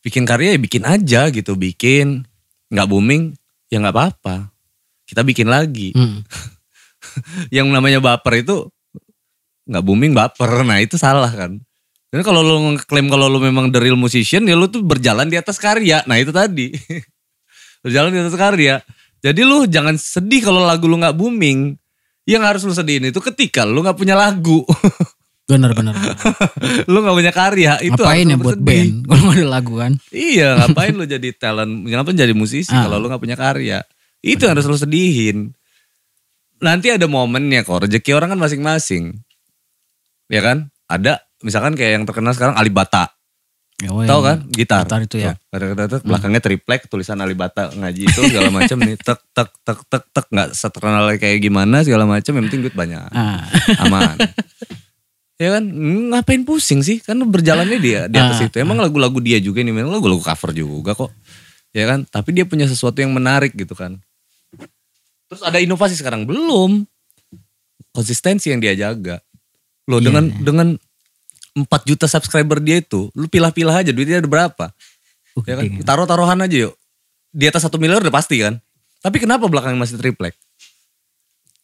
Speaker 1: bikin karya ya bikin aja gitu, bikin nggak booming ya nggak apa-apa. Kita bikin lagi.
Speaker 2: Hmm.
Speaker 1: Yang namanya baper itu nggak booming baper. Nah, itu salah kan. Dan kalau lu ngeklaim kalau lu memang the real musician ya lu tuh berjalan di atas karya. Nah, itu tadi. berjalan di atas karya. Jadi lu jangan sedih kalau lagu lu nggak booming. Yang harus lu sedihin itu ketika lu nggak punya lagu.
Speaker 2: Bener bener.
Speaker 1: lu nggak punya karya. Itu
Speaker 2: Ngapain ya buat
Speaker 1: bersedih.
Speaker 2: band? Kalau nggak ada lagu kan?
Speaker 1: Iya, ngapain lu jadi talent, ngapain jadi musisi
Speaker 2: Ah.
Speaker 1: kalau lu nggak punya karya. Itu yang harus lu sedihin. Nanti ada momennya kok, rezeki orang kan masing-masing. Ya kan? Ada misalkan kayak yang terkenal sekarang Alibata.
Speaker 2: Ya, oh,
Speaker 1: Tahu kan? Gitar.
Speaker 2: Gitar itu ya.
Speaker 1: Tuh, kadang-kadang tuh belakangnya triplek tulisan Alibata ngaji itu segala macam nih tek tek tek tek tek nggak terkenal kayak gimana segala macam yang penting duit banyak.
Speaker 2: Ah.
Speaker 1: Aman. Ya kan? Ngapain pusing sih? Kan berjalannya dia di atas
Speaker 2: Ah,
Speaker 1: itu. Emang lagu-lagu dia juga ini memang lagu-lagu cover juga kok. Ya kan? Tapi dia punya sesuatu yang menarik gitu kan. Terus ada inovasi sekarang. Belum. Konsistensi yang dia jaga. Lo
Speaker 2: Iya,
Speaker 1: dengan
Speaker 2: iya.
Speaker 1: dengan 4 juta subscriber dia itu lu pilah-pilah aja duitnya ada berapa? Ya kan? Taruh-taruhan aja yuk. Di atas satu miliar udah pasti kan? Tapi kenapa belakangnya masih triplek?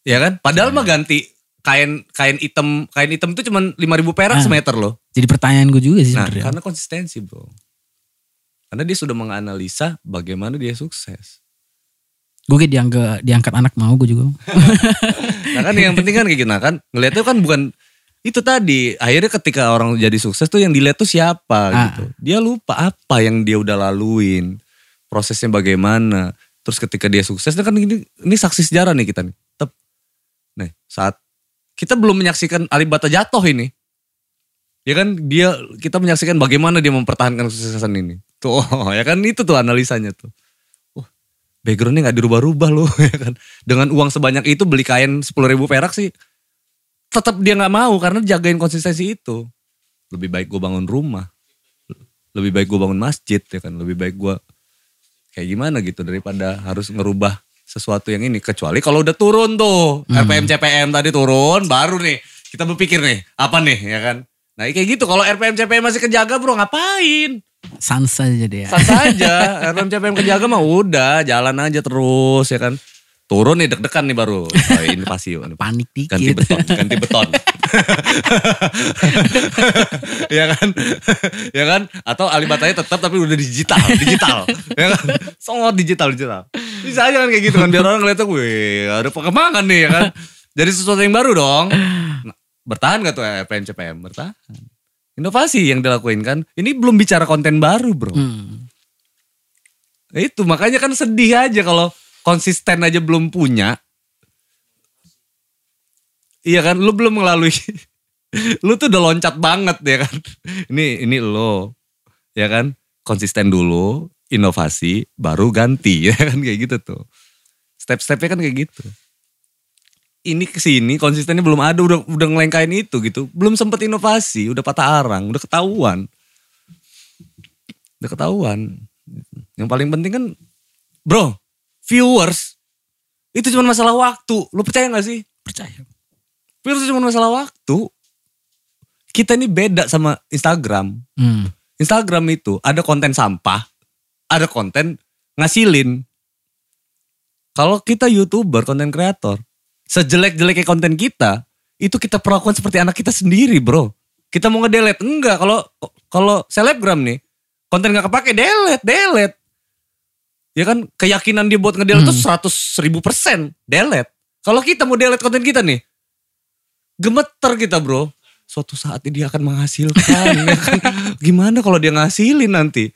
Speaker 1: Ya kan? Padahal
Speaker 2: Iya.
Speaker 1: mah ganti kain kain hitam kain hitam itu cuma 5000 perak
Speaker 2: Ah.
Speaker 1: semeter loh
Speaker 2: Jadi pertanyaan gue juga sih
Speaker 1: nah
Speaker 2: sebenarnya.
Speaker 1: karena konsistensi bro karena dia sudah menganalisa bagaimana dia sukses
Speaker 2: Gue kayak diangkat, diangkat anak mau gue juga.
Speaker 1: nah kan yang penting kan kayak gitu nah kan ngeliatnya kan bukan itu tadi akhirnya ketika orang jadi sukses tuh yang dilihat tuh siapa
Speaker 2: Ah.
Speaker 1: gitu dia lupa apa yang dia udah laluin prosesnya bagaimana terus ketika dia sukses kan ini ini saksi sejarah nih kita nih Tep. nih saat kita belum menyaksikan Alibata jatuh ini. Ya kan dia kita menyaksikan bagaimana dia mempertahankan kesuksesan ini. Tuh oh, ya kan itu tuh analisanya tuh. Wah, backgroundnya nggak dirubah-rubah loh ya kan. Dengan uang sebanyak itu beli kain 10.000 ribu perak sih tetap dia nggak mau karena jagain konsistensi itu. Lebih baik gue bangun rumah. Lebih baik gue bangun masjid ya kan. Lebih baik gue kayak gimana gitu daripada harus ngerubah sesuatu yang ini kecuali kalau udah turun tuh RPM CPM tadi turun baru nih kita berpikir nih apa nih ya kan? Nah kayak gitu kalau RPM CPM masih kejaga bro ngapain?
Speaker 2: Sans aja deh ya.
Speaker 1: Sans aja RPM CPM kejaga mah udah jalan aja terus ya kan turun nih deg-degan nih baru. Oh, inovasi.
Speaker 2: Panik dikit.
Speaker 1: ganti beton ganti beton. Ya kan? Ya kan? Atau Alibatanya tetap tapi udah digital digital. Ya kan? Sangat digital digital. Bisa aja kan kayak gitu kan biar orang ngeliatnya wih ada perkembangan nih ya kan? Jadi sesuatu yang baru dong. Nah, bertahan gak tuh RPM CPM bertahan. Inovasi yang dilakuin kan? Ini belum bicara konten baru bro.
Speaker 2: Hmm.
Speaker 1: itu makanya kan sedih aja kalau konsisten aja belum punya. Iya kan, lu belum melalui, lu tuh udah loncat banget ya kan. Ini ini lo, ya kan, konsisten dulu, inovasi, baru ganti ya kan kayak gitu tuh. Step-stepnya kan kayak gitu. Ini ke sini konsistennya belum ada, udah udah ngelengkain itu gitu. Belum sempet inovasi, udah patah arang, udah ketahuan. Udah ketahuan. Yang paling penting kan, bro, viewers itu cuma masalah waktu. Lu percaya gak sih?
Speaker 2: Percaya.
Speaker 1: Viewers itu cuma masalah waktu. Kita ini beda sama Instagram.
Speaker 2: Hmm.
Speaker 1: Instagram itu ada konten sampah, ada konten ngasilin. Kalau kita youtuber, konten kreator, sejelek-jeleknya konten kita, itu kita perlakukan seperti anak kita sendiri, bro. Kita mau ngedelete enggak? Kalau kalau selebgram nih, konten nggak kepake, delete, delete. Ya kan keyakinan dia buat ngedelete tuh 100 ribu persen, delete. Kalau kita mau delete konten kita nih, gemeter kita bro. Suatu saat dia akan menghasilkan, ya kan? Gimana kalau dia ngasilin nanti?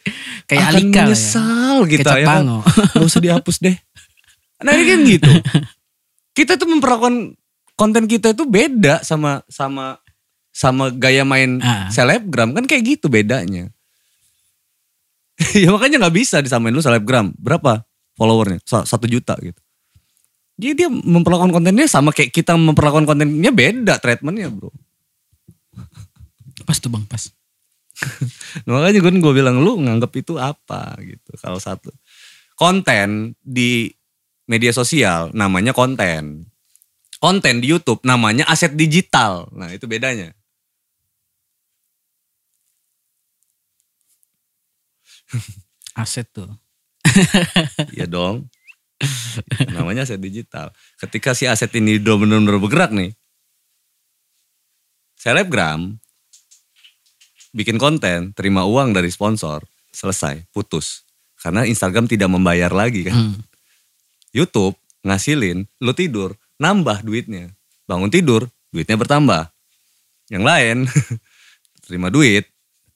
Speaker 2: Kayak
Speaker 1: akan
Speaker 2: Alika ya.
Speaker 1: menyesal kita
Speaker 2: Kecap
Speaker 1: ya kan. Gak usah dihapus deh. Nah ini kan gitu. Kita tuh memperlakukan konten kita itu beda sama sama sama gaya main
Speaker 2: Ah.
Speaker 1: selebgram kan kayak gitu bedanya. ya makanya nggak bisa disamain lu selebgram berapa followernya Sa- satu juta gitu. Jadi dia memperlakukan kontennya sama kayak kita memperlakukan kontennya beda treatmentnya bro.
Speaker 2: pas tuh bang pas.
Speaker 1: Nah, makanya gue gue bilang lu nganggap itu apa gitu. Kalau satu konten di media sosial namanya konten. Konten di YouTube namanya aset digital. Nah, itu bedanya.
Speaker 2: Aset tuh.
Speaker 1: Iya dong. namanya aset digital. Ketika si aset ini udah benar-benar bergerak nih. Selebgram bikin konten, terima uang dari sponsor, selesai, putus. Karena Instagram tidak membayar lagi kan.
Speaker 2: Hmm.
Speaker 1: YouTube ngasilin, lu tidur, nambah duitnya. Bangun tidur, duitnya bertambah. Yang lain, terima duit,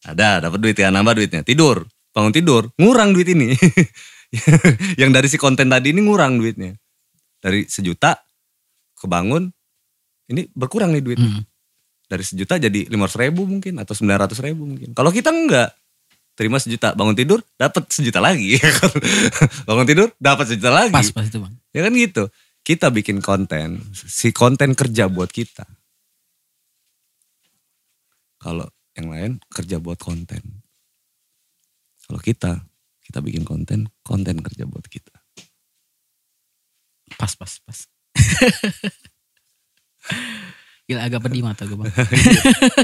Speaker 1: ada, dapat duit ya, nambah duitnya. Tidur, bangun tidur, ngurang duit ini. yang dari si konten tadi ini ngurang duitnya. Dari sejuta, kebangun, ini berkurang nih duitnya.
Speaker 2: Hmm.
Speaker 1: Dari sejuta jadi 500 ribu mungkin, atau 900 ribu mungkin. Kalau kita enggak, terima sejuta, bangun tidur, dapat sejuta lagi. bangun tidur, dapat sejuta lagi.
Speaker 2: Pas pas itu bang.
Speaker 1: Ya kan gitu. Kita bikin konten, si konten kerja buat kita. Kalau yang lain kerja buat konten. Kalau kita, kita bikin konten, konten kerja buat kita.
Speaker 2: Pas pas pas. Gila agak pedih mata gue bang.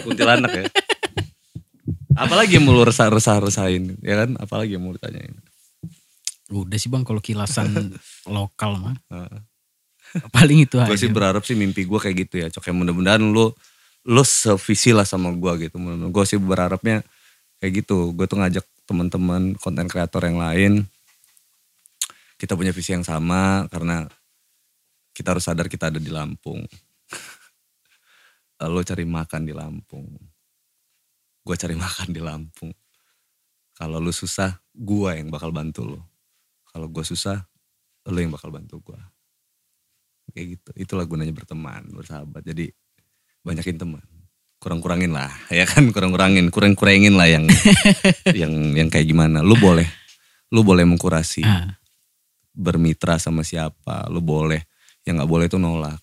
Speaker 1: Kuntilanak ya. Apalagi yang mau lu resah-resah-resahin, ya kan? Apalagi yang mau lu tanyain.
Speaker 2: Udah sih bang kalau kilasan lokal mah. Paling itu aja.
Speaker 1: Gue sih berharap sih mimpi gue kayak gitu ya. Cok, ya mudah-mudahan lu lu sevisi lah sama gue gitu. Gue sih berharapnya kayak gitu. Gue tuh ngajak teman-teman konten kreator yang lain. Kita punya visi yang sama karena kita harus sadar kita ada di Lampung. lo cari makan di Lampung. Gue cari makan di Lampung. Kalau lu susah, gue yang bakal bantu lo. Kalau gue susah, lo yang bakal bantu gue kayak gitu itulah gunanya berteman bersahabat jadi banyakin teman kurang-kurangin lah ya kan? Kurang-kurangin kurang-kurangin lah yang yang yang kayak gimana. Lu boleh lu boleh mengkurasi
Speaker 2: Ah,
Speaker 1: bermitra sama siapa. Lu boleh yang nggak boleh itu nolak.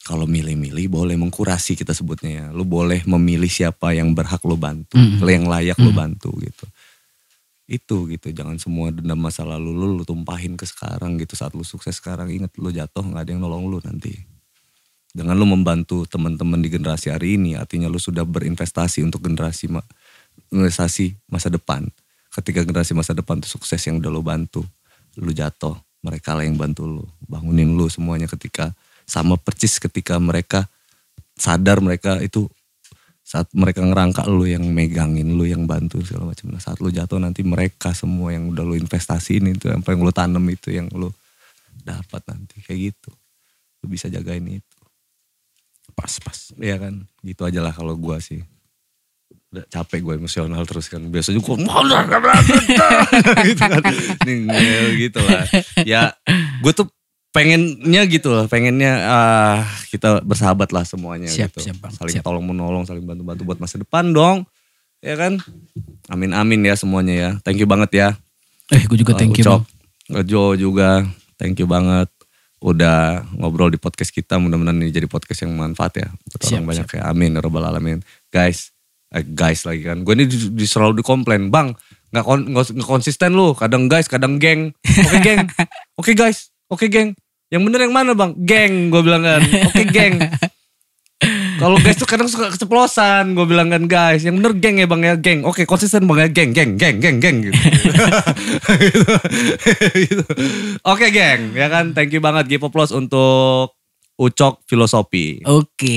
Speaker 1: Kalau milih-milih boleh mengkurasi kita sebutnya ya. Lu boleh memilih siapa yang berhak lu bantu
Speaker 2: Mm.
Speaker 1: yang layak lu
Speaker 2: Mm.
Speaker 1: bantu gitu. Itu gitu. Jangan semua dendam masa lalu lu lu tumpahin ke sekarang gitu. Saat lu sukses sekarang inget lu jatuh nggak ada yang nolong lu nanti dengan lu membantu teman-teman di generasi hari ini artinya lu sudah berinvestasi untuk generasi ma- investasi masa depan. Ketika generasi masa depan tuh sukses yang udah lu bantu lu jatuh mereka lah yang bantu lu. Bangunin lu semuanya ketika sama percis ketika mereka sadar mereka itu saat mereka ngerangka lu yang megangin lu yang bantu segala macam. Nah, saat lu jatuh nanti mereka semua yang udah lu investasiin itu yang paling lu tanam itu yang lu dapat nanti. Kayak gitu. Lu bisa jagain itu
Speaker 2: pas pas.
Speaker 1: Iya kan? Gitu aja lah kalau gua sih. Udah capek gue emosional terus kan. Biasanya gue gitu kan. Nih, gitu lah. Ya gue tuh pengennya gitu lah pengennya ah kita bersahabat lah semuanya
Speaker 2: Siap,
Speaker 1: gitu.
Speaker 2: siap, Bang.
Speaker 1: saling
Speaker 2: Siap.
Speaker 1: tolong menolong saling bantu bantu buat masa depan dong. Ya kan? Amin amin ya semuanya ya. Thank you banget ya.
Speaker 2: Eh gue juga thank you
Speaker 1: Ucok,
Speaker 2: bang.
Speaker 1: Jo juga. Thank you banget udah ngobrol di podcast kita mudah-mudahan ini jadi podcast yang manfaat ya buat
Speaker 2: Siap,
Speaker 1: orang banyak ya. Amin ya robbal alamin. Guys eh, guys lagi kan. Gue ini di, di- selalu dikomplain bang nggak kon, konsisten lu. Kadang guys kadang geng. Oke geng. Oke guys. Oke geng. Yang bener yang mana bang? Geng gue bilang kan. Oke geng kalau guys tuh kadang suka keceplosan gue bilang kan guys yang bener geng ya bang ya geng oke konsisten bang ya geng geng geng geng geng gitu. Gitu. oke geng ya kan thank you banget Gipo Plus untuk Ucok Filosofi
Speaker 2: Oke.